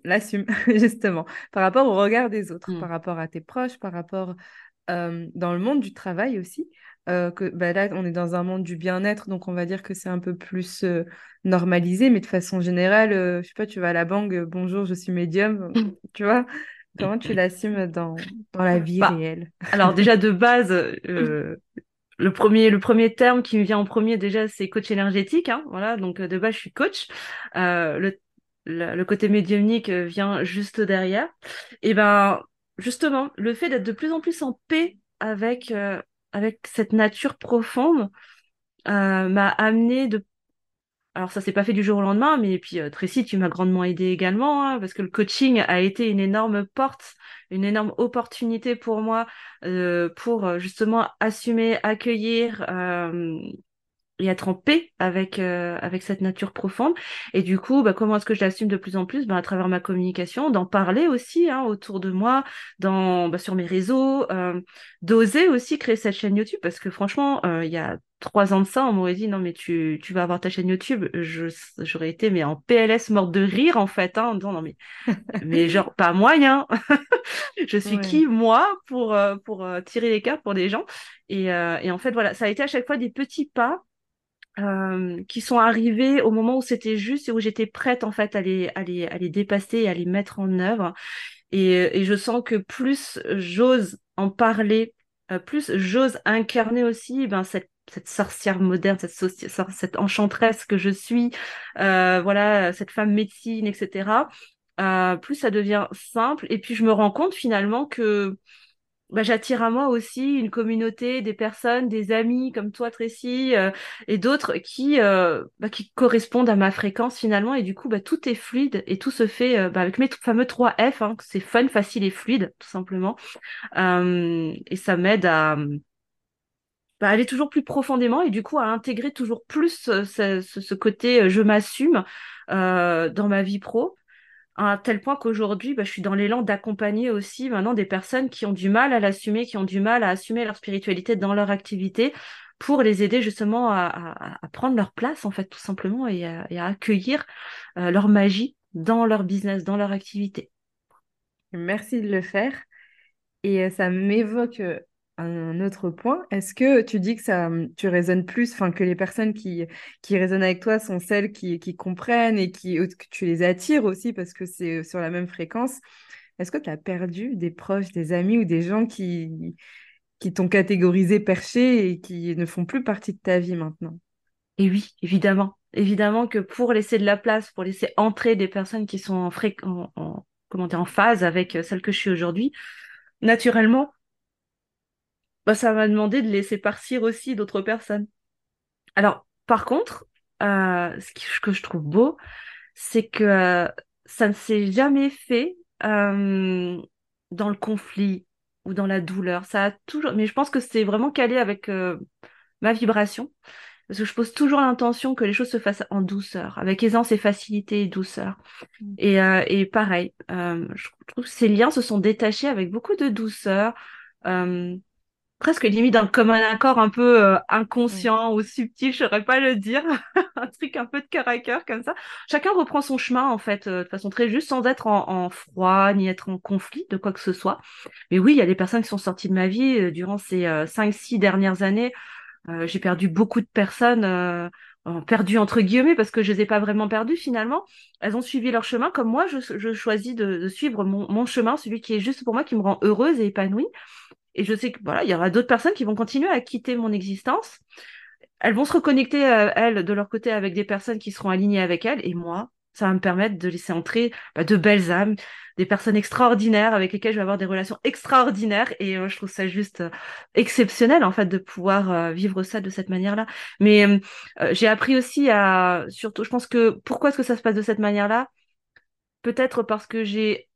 l'assumes justement par rapport au regard des autres, mmh. par rapport à tes proches, par rapport dans le monde du travail aussi? Euh, que bah là, on est dans un monde du bien-être, donc on va dire que c'est un peu plus euh, normalisé, mais de façon générale, euh, je sais pas, tu vas à la banque, bonjour, je suis médium, tu vois, comment tu l'assumes dans, dans la vie bah, réelle? Alors déjà de base, le premier, le premier terme qui me vient en premier déjà, c'est coach énergétique, hein, voilà, donc de base je suis coach. le, le, côté médiumnique vient juste derrière. Et ben justement, le fait d'être de plus en plus en paix avec avec cette nature profonde euh, m'a amené de alors ça s'est pas fait du jour au lendemain, mais puis euh, Tracy, tu m'as grandement aidé également, hein, parce que le coaching a été une énorme porte, une énorme opportunité pour moi euh, pour justement assumer, accueillir et être en paix avec euh, avec cette nature profonde. Et du coup bah, comment est-ce que je l'assume de plus en plus? Bah, à travers ma communication d'en parler aussi hein, autour de moi dans bah, sur mes réseaux euh, d'oser aussi créer cette chaîne YouTube. Parce que franchement euh, il y a trois ans de ça on m'aurait dit non mais tu tu vas avoir ta chaîne YouTube. Je j'aurais été mais en PLS morte de rire en fait hein, en disant non mais mais genre pas moyen je suis qui moi pour pour tirer les cartes pour des gens. Et, et en fait voilà ça a été à chaque fois des petits pas euh, qui sont arrivés au moment où c'était juste et où j'étais prête en fait à les, à les, à les dépasser et à les mettre en œuvre. Et, et je sens que plus j'ose en parler, euh, plus j'ose incarner aussi ben, cette cette sorcière moderne, cette, cette enchanteresse que je suis, euh, voilà, cette femme médecine, etc. Euh, plus ça devient simple. Et puis je me rends compte finalement que bah, j'attire à moi aussi une communauté, des personnes, des amis comme toi, Tracy, euh, et d'autres qui, euh, bah, qui correspondent à ma fréquence finalement. Et du coup, bah, tout est fluide et tout se fait euh, bah, avec mes fameux 3 F. Hein, c'est fun, facile et fluide, tout simplement. et ça m'aide à bah, aller toujours plus profondément et du coup à intégrer toujours plus ce, ce côté je m'assume dans ma vie pro à tel point qu'aujourd'hui, bah, je suis dans l'élan d'accompagner aussi maintenant des personnes qui ont du mal à l'assumer, qui ont du mal à assumer leur spiritualité dans leur activité, pour les aider justement à, prendre leur place, en fait, tout simplement, et à, accueillir euh, leur magie dans leur business, dans leur activité. Merci de le faire. Et ça m'évoque un autre point. Est-ce que tu dis que ça, tu résonnes plus, enfin que les personnes qui, qui résonnent avec toi sont celles qui, qui comprennent et qui, que tu les attires aussi parce que c'est sur la même fréquence? Est-ce que tu as perdu des proches, des amis ou des gens qui, qui t'ont catégorisé perché et qui ne font plus partie de ta vie maintenant? Et oui, évidemment. Évidemment que pour laisser de la place, pour laisser entrer des personnes qui sont en, en, comment dire, en phase avec celle que je suis aujourd'hui, naturellement, bah, ça m'a demandé de laisser partir aussi d'autres personnes. Alors, par contre, euh, ce, que je trouve beau, c'est que euh, ça ne s'est jamais fait euh, dans le conflit ou dans la douleur. Ça a toujours, mais je pense que c'est vraiment calé avec ma vibration. Parce que je pose toujours l'intention que les choses se fassent en douceur, avec aisance et facilité et douceur. Mm. Et, et pareil, je trouve que ces liens se sont détachés avec beaucoup de douceur presque limite dans comme un accord un peu euh, inconscient ou subtil, je saurais pas le dire, un truc un peu de cœur à cœur comme ça. Chacun reprend son chemin en fait euh, de façon très juste, sans être en, froid ni être en conflit de quoi que ce soit. Mais oui, il y a des personnes qui sont sorties de ma vie euh, durant ces cinq, six dernières années. J'ai perdu beaucoup de personnes. perdues entre guillemets parce que je les ai pas vraiment perdues finalement. Elles ont suivi leur chemin comme moi, je, choisis de, de suivre mon, mon, chemin, celui qui est juste pour moi, qui me rend heureuse et épanouie. Et je sais que voilà, il y aura d'autres personnes qui vont continuer à quitter mon existence. Elles vont se reconnecter, euh, elles, de leur côté, avec des personnes qui seront alignées avec elles. Et moi, ça va me permettre de laisser entrer bah, de belles âmes, des personnes extraordinaires avec lesquelles je vais avoir des relations extraordinaires. Et euh, je trouve ça juste euh, exceptionnel, en fait, de pouvoir vivre ça de cette manière-là. Mais j'ai appris aussi à, surtout, je pense que pourquoi est-ce que ça se passe de cette manière-là? Peut-être parce que j'ai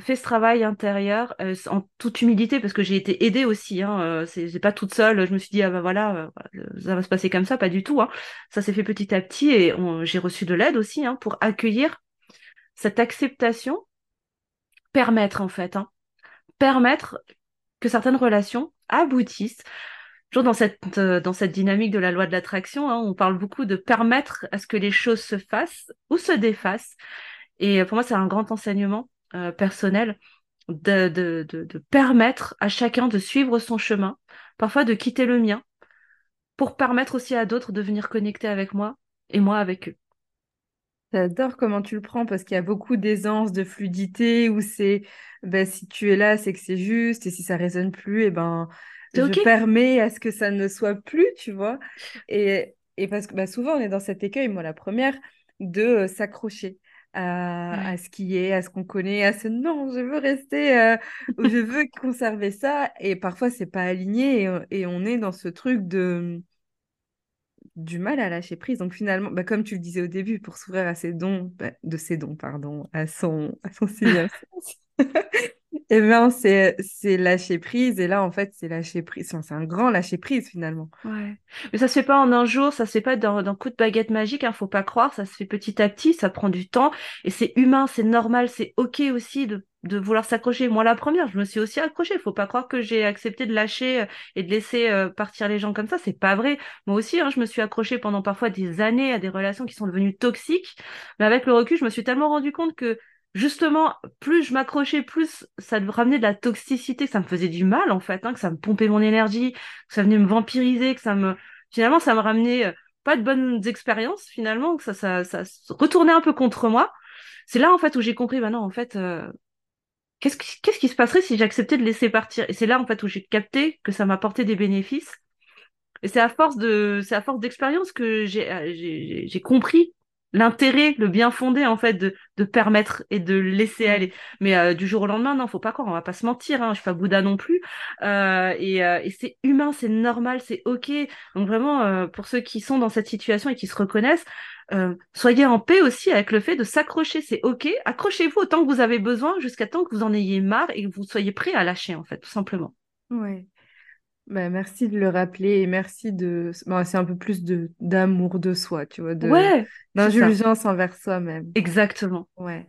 fait ce travail intérieur euh, en toute humilité parce que j'ai été aidée aussi. Hein, euh, c'est pas toute seule. Je me suis dit ah ben voilà, euh, ça va se passer comme ça, pas du tout. Hein. Ça s'est fait petit à petit et j'ai reçu de l'aide aussi hein, pour accueillir cette acceptation, permettre en fait, hein, permettre que certaines relations aboutissent. Toujours dans cette dans cette dynamique de la loi de l'attraction, on parle beaucoup de permettre à ce que les choses se fassent ou se défassent. Et pour moi, c'est un grand enseignement euh, personnel de, de, de, permettre à chacun de suivre son chemin, parfois de quitter le mien, pour permettre aussi à d'autres de venir connecter avec moi et moi avec eux. J'adore comment tu le prends parce qu'il y a beaucoup d'aisance, de fluidité où c'est ben, si tu es là, c'est que c'est juste et si ça résonne plus, et eh ben je permets à ce que ça ne soit plus, tu vois. Et, et parce que bah, souvent on est dans cet écueil, moi la première, de euh, s'accrocher à, ce qui est, à ce qu'on connaît, à ce non, je veux rester, euh, je veux conserver ça. Et parfois, c'est pas aligné et, on est dans ce truc de du mal à lâcher prise. Donc finalement, bah, comme tu le disais au début, pour s'ouvrir à ses dons, bah, de ses dons, pardon, à son, à son Eh bien, c'est, lâcher prise. Et là, en fait, c'est lâcher prise. c'est un grand lâcher prise, finalement. Ouais. Mais ça se fait pas en un jour, ça se fait pas d'un coup de baguette magique, hein, faut pas croire. Ça se fait petit à petit, ça prend du temps. Et c'est humain, c'est normal, c'est OK aussi de, de vouloir s'accrocher. Moi, la première, je me suis aussi accrochée. Faut pas croire que j'ai accepté de lâcher euh, et de laisser euh, partir les gens comme ça. C'est pas vrai. Moi aussi, hein, je me suis accrochée pendant parfois des années à des relations qui sont devenues toxiques. Mais avec le recul, je me suis tellement rendu compte que justement, plus je m'accrochais, plus ça me ramenait de la toxicité, que ça me faisait du mal en fait, hein, que ça me pompait mon énergie, que ça venait me vampiriser, que ça me finalement ça me ramenait euh, pas de bonnes expériences finalement, que ça ça ça retournait un peu contre moi. C'est là en fait où j'ai compris, bah non en fait. Euh, qu'est-ce qui, qu'est-ce qui se passerait si j'acceptais de laisser partir? Et c'est là en fait où j'ai capté que ça m'apportait des bénéfices. Et c'est à force de, c'est à force d'expérience que j'ai, euh, j'ai, j'ai compris l'intérêt, le bien fondé en fait de, de permettre et de laisser mm. aller. Mais euh, du jour au lendemain, non, faut pas croire, on va pas se mentir. Hein, je suis pas Bouddha non plus. Euh, et, euh, et c'est humain, c'est normal, c'est ok. Donc vraiment, euh, pour ceux qui sont dans cette situation et qui se reconnaissent, soyez en paix aussi avec le fait de s'accrocher. C'est ok. Accrochez-vous autant que vous avez besoin, jusqu'à temps que vous en ayez marre et que vous soyez prêt à lâcher en fait, tout simplement. Ouais. Bah, merci de le rappeler et merci de. C'est un peu plus de d'amour de soi, tu vois, de ouais, d'indulgence envers soi-même. Exactement. Ouais.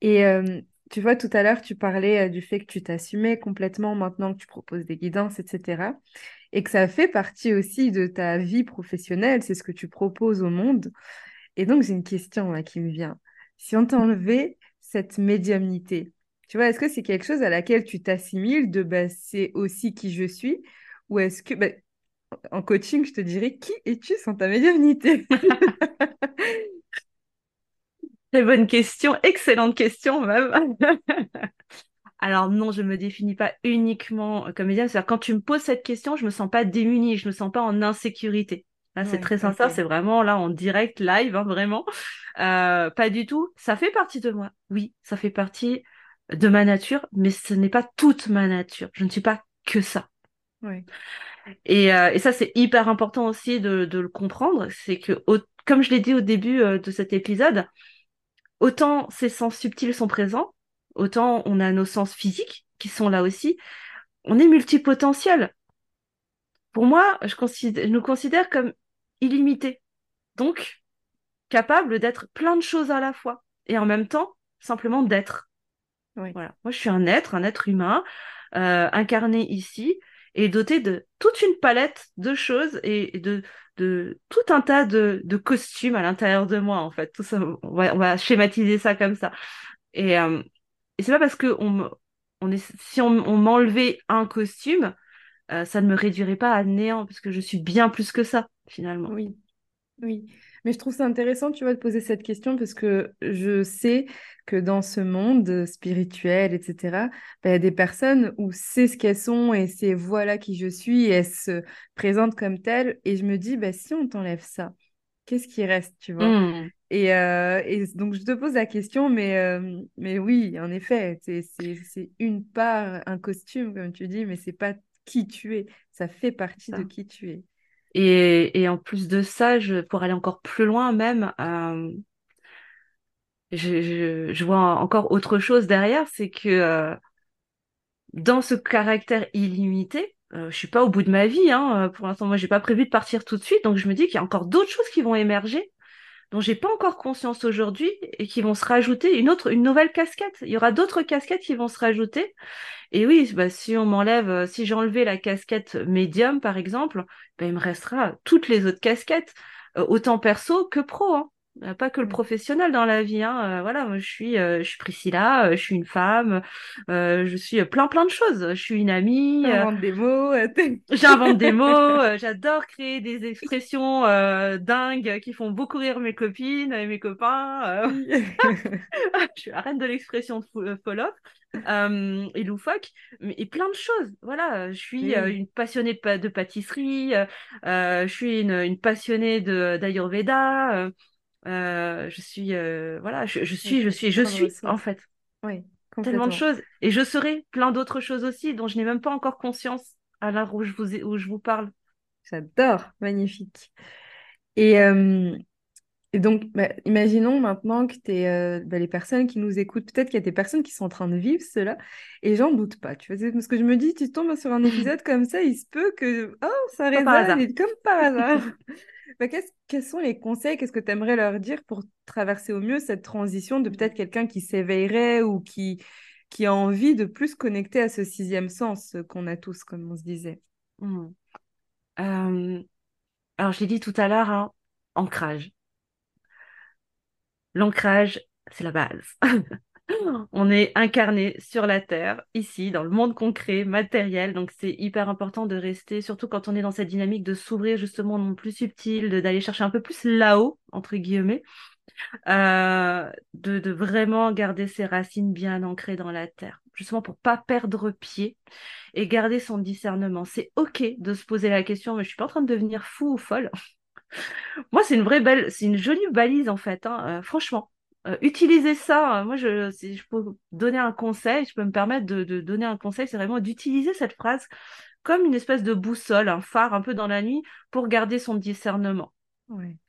Et euh, tu vois, tout à l'heure, tu parlais euh, du fait que tu t'assumais complètement maintenant que tu proposes des guidances, etc. Et que ça fait partie aussi de ta vie professionnelle, c'est ce que tu proposes au monde. Et donc, j'ai une question là qui me vient. Si on t'enlevait cette médiumnité, Tu vois, est-ce que c'est quelque chose à laquelle tu t'assimiles de bah, c'est aussi qui je suis? Ou est-ce que, bah, en coaching, je te dirais, qui es-tu sans ta médiumnité? Très bonne question, excellente question même. Alors non, je me définis pas uniquement comme médium. C'est-à-dire quand tu me poses cette question, je me sens pas démunie, je me sens pas en insécurité. Là, c'est très sincère, c'est vraiment là en direct, live, hein, vraiment. Euh, pas du tout. Ça fait partie de moi. Oui, ça fait partie de ma nature, mais ce n'est pas toute ma nature. Je ne suis pas que ça. Oui. Et, euh, et ça, c'est hyper important aussi de, de le comprendre. C'est que, comme je l'ai dit au début euh, de cet épisode, autant ces sens subtils sont présents, autant on a nos sens physiques qui sont là aussi. On est multipotentiel. Pour moi, je, considère, je nous considère comme illimités. Donc, capable d'être plein de choses à la fois. Et en même temps, simplement d'être. Voilà. Moi, je suis un être, un être humain, euh, incarné ici, et doté de toute une palette de choses et de, de tout un tas de, de costumes à l'intérieur de moi, en fait. Tout ça, on va, on va schématiser ça comme ça. Et, euh, et c'est pas parce que on, on est, si on, on m'enlevait un costume, euh, ça ne me réduirait pas à néant, parce que je suis bien plus que ça, finalement. Oui, oui. Mais je trouve ça intéressant, tu vois, de poser cette question parce que je sais que dans ce monde spirituel, etc., bah, il y a des personnes où c'est ce qu'elles sont et c'est voilà qui je suis et elles se présentent comme telles. Et je me dis, bah, si on t'enlève ça, qu'est-ce qui reste, tu vois? Mmh. et, euh, et, donc, je te pose la question, mais, euh, mais oui, en effet, c'est une part, un costume, comme tu dis, mais c'est pas qui tu es. Ça fait partie de qui tu es. Et, en plus de ça, pour aller encore plus loin même, euh, je, vois encore autre chose derrière, c'est que euh, dans ce caractère illimité, euh, je suis pas au bout de ma vie. Hein, pour l'instant, moi, j'ai pas prévu de partir tout de suite, donc je me dis qu'il y a encore d'autres choses qui vont émerger dont j'ai pas encore conscience aujourd'hui et qui vont se rajouter une autre, une nouvelle casquette. Il y aura d'autres casquettes qui vont se rajouter. Et oui, bah, si on m'enlève, euh, si j'enlevais la casquette médium, par exemple, bah, il me restera toutes les autres casquettes, euh, autant perso que pro. Hein pas que le professionnel dans la vie. Hein. Euh, voilà, moi, je suis, euh, je suis Priscilla, euh, je suis une femme, je suis plein plein de choses. Je suis une amie. J'invente des mots. J'invente des mots. J'adore créer des expressions dingues qui font beaucoup rire mes copines et mes copains. je suis la reine de l'expression de follow et loufoque, et plein de choses. Voilà, je suis une passionnée de, de pâtisserie, je suis une, une passionnée d'Ayurveda. Euh, je suis, euh, voilà, je, suis, je suis, je suis, en fait. Oui, Tellement de choses. Et je serai plein d'autres choses aussi dont je n'ai même pas encore conscience à l'heure où je vous, où je vous parle. J'adore, magnifique. Et, euh, et donc, bah, imaginons maintenant que tu bah, les personnes qui nous écoutent, peut-être qu'il y a des personnes qui sont en train de vivre cela, et j'en doute pas. Tu vois, parce que je me dis, tu tombes sur un épisode comme ça, il se peut que, oh, ça résonne, comme par hasard. Bah, quels sont les conseils Qu'est-ce que tu aimerais leur dire pour traverser au mieux cette transition de peut-être quelqu'un qui s'éveillerait ou qui, qui a envie de plus connecter à ce sixième sens qu'on a tous, comme on se disait? Mmh. euh, Alors, je l'ai dit tout à l'heure, hein, ancrage. L'ancrage, c'est la base. on est incarné sur la Terre, ici, dans le monde concret, matériel. Donc, c'est hyper important de rester, surtout quand on est dans cette dynamique de s'ouvrir justement au monde plus subtil, d'aller chercher un peu plus là-haut, entre guillemets, euh, de, vraiment garder ses racines bien ancrées dans la Terre, justement pour pas perdre pied et garder son discernement. C'est OK de se poser la question, mais je suis pas en train de devenir fou ou folle. Moi, c'est une vraie belle, c'est une jolie balise en fait, hein, euh, franchement. Euh, utiliser ça. Euh, moi, je, si je peux donner un conseil, je peux me permettre de, de donner un conseil, c'est vraiment d'utiliser cette phrase comme une espèce de boussole, un phare un peu dans la nuit pour garder son discernement.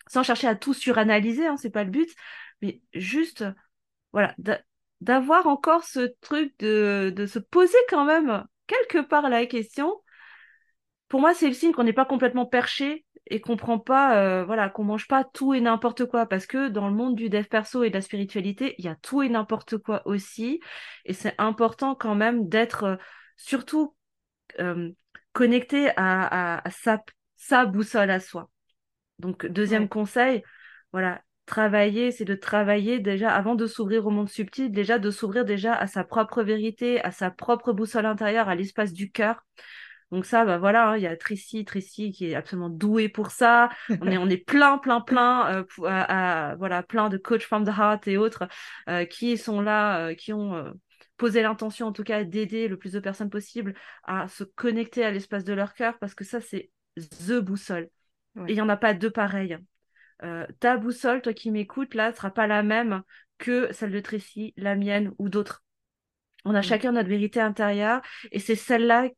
Sans chercher à tout suranalyser, hein, c'est pas le but, mais juste, voilà, d'avoir encore ce truc de, de se poser quand même quelque part la question. Pour moi, c'est le signe qu'on n'est pas complètement perché et qu'on prend pas, euh, voilà, qu'on mange pas tout et n'importe quoi, parce que dans le monde du dev perso et de la spiritualité, il y a tout et n'importe quoi aussi, et c'est important quand même d'être euh, surtout euh, connecté à, sa, sa, boussole à soi. Donc deuxième conseil, voilà, travailler, c'est de travailler déjà avant de s'ouvrir au monde subtil, déjà de s'ouvrir déjà à sa propre vérité, à sa propre boussole intérieure, à l'espace du cœur. Donc ça, bah voilà, hein, il y a Tracy, Tracy qui est absolument douée pour ça. On est, on est plein, plein, plein, euh, à, voilà, plein de coach from the heart et autres euh, qui sont là, euh, qui ont posé l'intention, en tout cas, d'aider le plus de personnes possible à se connecter à l'espace de leur cœur, parce que ça, c'est the boussole. Et il n'y en a pas deux pareils. ta boussole, toi qui m'écoutes, là, ne sera pas la même que celle de Tracy, la mienne ou d'autres. On a chacun notre vérité intérieure et c'est celle-là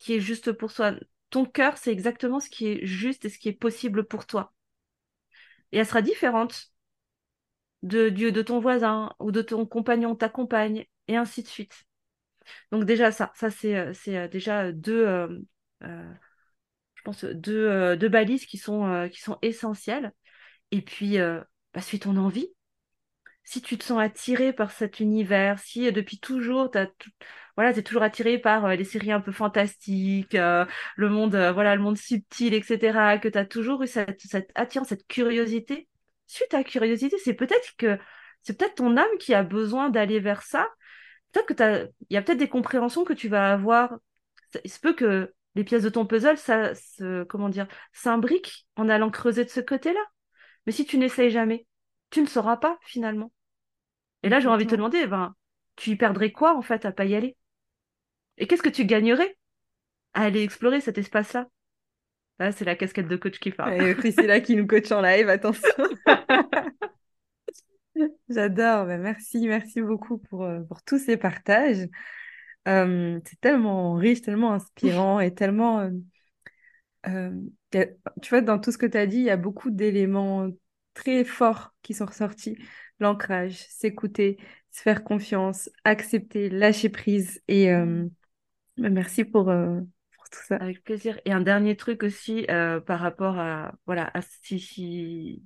qui est juste pour toi. Ton cœur, c'est exactement ce qui est juste et ce qui est possible pour toi. Et elle sera différente de, de ton voisin ou de ton compagnon, ta compagne, et ainsi de suite. Donc déjà ça, ça c'est euh, euh, déjà deux, euh, balises qui sont, qui sont essentielles. Et puis, bah, suis ton envie si tu te sens attiré par cet univers, si euh, depuis toujours, tu voilà, es toujours attiré par euh, les séries un peu fantastiques, euh, le monde, voilà, le monde subtil, etc., que tu as toujours eu cette, attirance, cette curiosité, suite à curiosité, c'est peut-être que c'est peut-être ton âme qui a besoin d'aller vers ça. Peut-être que il y a peut-être des compréhensions que tu vas avoir. Il se peut que les pièces de ton puzzle, ça, comment dire, s'imbriquent en allant creuser de ce côté-là. Mais si tu n'essayes jamais, tu ne sauras pas finalement. Et là, j'ai envie de te demander, ben, tu y perdrais quoi en fait à pas y aller? Et qu'est-ce que tu gagnerais à aller explorer cet espace-là? Là, c'est la casquette de coach qui parle. Et Priscilla qui nous coach en live, attention. J'adore, ben, merci, merci beaucoup pour, euh, pour tous ces partages. Euh, c'est tellement riche, tellement inspirant et tellement... Euh, tu vois, dans tout ce que tu as dit, il y a beaucoup d'éléments très forts qui sont ressortis l'ancrage, s'écouter, se faire confiance, accepter, lâcher prise. Et euh, bah, merci pour, euh, pour, tout ça. Avec plaisir. Et un dernier truc aussi euh, par rapport à, voilà, à si,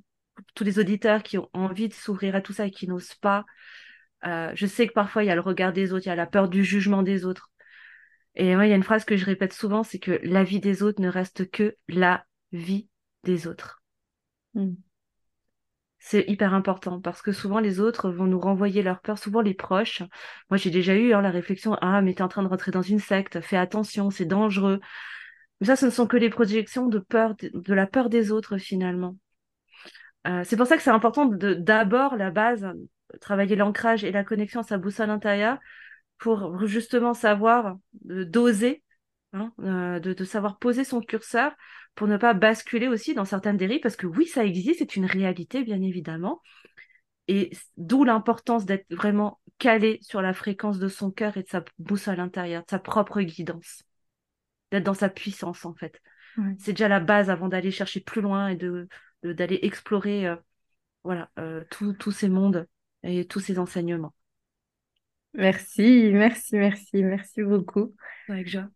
tous les auditeurs qui ont envie de s'ouvrir à tout ça et qui n'osent pas. je sais que parfois il y a le regard des autres, il y a la peur du jugement des autres. Et moi, il y a une phrase que je répète souvent, c'est que la vie des autres ne reste que la vie des autres. Hmm c'est hyper important parce que souvent les autres vont nous renvoyer leur peur, souvent les proches. Moi, j'ai déjà eu hein, la réflexion Ah, mais t'es en train de rentrer dans une secte, fais attention, c'est dangereux. Mais ça, ce ne sont que les projections de peur, de la peur des autres finalement. Euh, c'est pour ça que c'est important de d'abord la base, travailler l'ancrage et la connexion à sa boussole intérieure pour justement savoir d'oser, hein, euh, de, de savoir poser son curseur pour ne pas basculer aussi dans certaines dérives, parce que oui, ça existe, c'est une réalité, bien évidemment. Et d'où l'importance d'être vraiment calé sur la fréquence de son cœur et de sa boussole intérieure, de sa propre guidance, d'être dans sa puissance, en fait. C'est déjà la base avant d'aller chercher plus loin et de, d'aller explorer euh, voilà, euh, tous ces mondes et tous ces enseignements. Merci, merci, merci, merci beaucoup. Avec joie.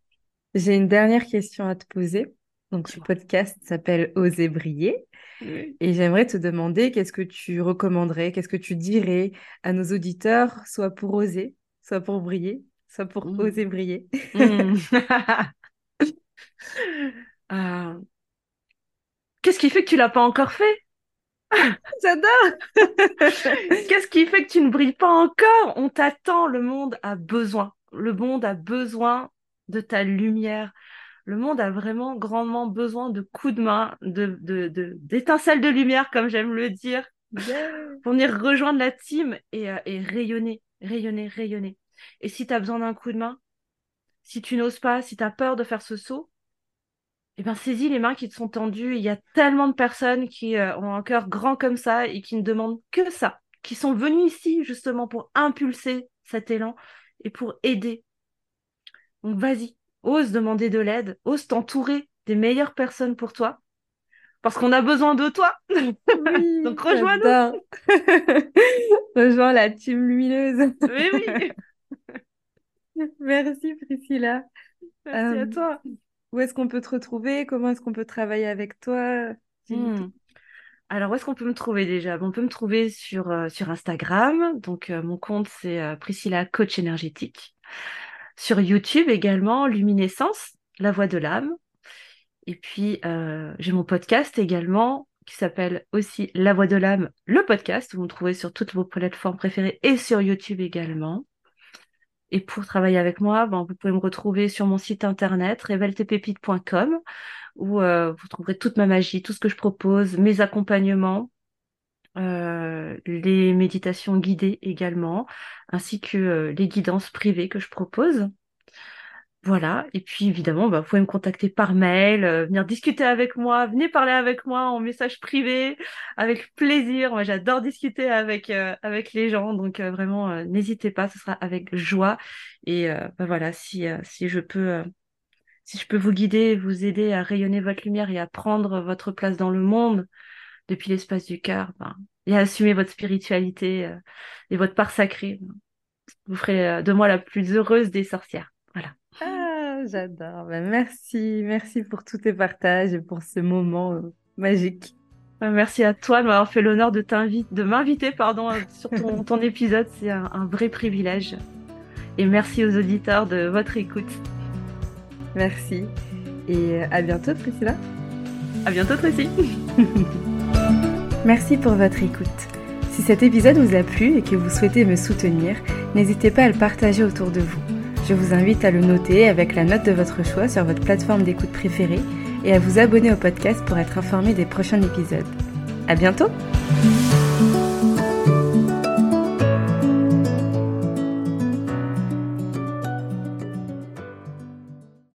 J'ai une dernière question à te poser. Donc, ce podcast s'appelle Oser briller. Et j'aimerais te demander qu'est-ce que tu recommanderais, qu'est-ce que tu dirais à nos auditeurs, soit pour oser, soit pour briller, soit pour mmh. oser briller? Mmh. Euh, qu'est-ce qui fait que tu l'as pas encore fait? J'adore Qu'est-ce qui fait que tu ne brilles pas encore? On t'attend, le monde a besoin. Le monde a besoin de ta lumière le monde a vraiment grandement besoin de coups de main, de, d'étincelles de, lumière, comme j'aime le dire, pour venir rejoindre la team et, euh, et, rayonner, rayonner, rayonner. Et si tu as besoin d'un coup de main, si tu n'oses pas, si tu as peur de faire ce saut, eh ben, saisis les mains qui te sont tendues. Il y a tellement de personnes qui euh, ont un cœur grand comme ça et qui ne demandent que ça, qui sont venues ici justement pour impulser cet élan et pour aider. Donc vas-y, ose demander de l'aide, ose t'entourer des meilleures personnes pour toi, parce qu'on a besoin de toi. Donc rejoins-nous. rejoins la team lumineuse. oui, oui. Merci Priscilla. Merci à euh, toi. Où est-ce qu'on peut te retrouver? Comment est-ce qu'on peut travailler avec toi? Hmm. Alors, où est-ce qu'on peut me trouver déjà? On peut me trouver sur, euh, sur Instagram. Donc, euh, mon compte, c'est Priscilla Coach Énergétique. Sur YouTube également, Luminescence, La Voix de l'âme. Et puis, euh, j'ai mon podcast également qui s'appelle aussi La Voix de l'âme, le podcast. Vous me trouvez sur toutes vos plateformes préférées et sur YouTube également. Et pour travailler avec moi, ben, vous pouvez me retrouver sur mon site internet réveltepépite.com où euh, vous trouverez toute ma magie, tout ce que je propose, mes accompagnements, euh, les méditations guidées également, ainsi que euh, les guidances privées que je propose. Voilà, et puis évidemment, bah, vous pouvez me contacter par mail, euh, venir discuter avec moi, venez parler avec moi en message privé, avec plaisir. Moi, j'adore discuter avec avec les gens, donc vraiment, n'hésitez pas, ce sera avec joie. Et bah, voilà, si si je peux si je peux vous guider, vous aider à rayonner votre lumière et à prendre votre place dans le monde depuis l'espace du cœur, ben, et assumer votre spiritualité et votre part sacrée, vous ferez de moi la plus heureuse des sorcières. Voilà. Ah, j'adore. Ben, merci, merci pour tous tes partages et pour ce moment euh, magique. Ben, merci à toi de m'avoir fait l'honneur de de m'inviter, pardon, sur ton, ton épisode. C'est un, vrai privilège. Et merci aux auditeurs de votre écoute. Merci. Et euh, à bientôt, Priscilla. À bientôt, Tracy. merci pour votre écoute. Si cet épisode vous a plu et que vous souhaitez me soutenir, n'hésitez pas à le partager autour de vous. Je vous invite à le noter avec la note de votre choix sur votre plateforme d'écoute préférée et à vous abonner au podcast pour être informé des prochains épisodes. À bientôt!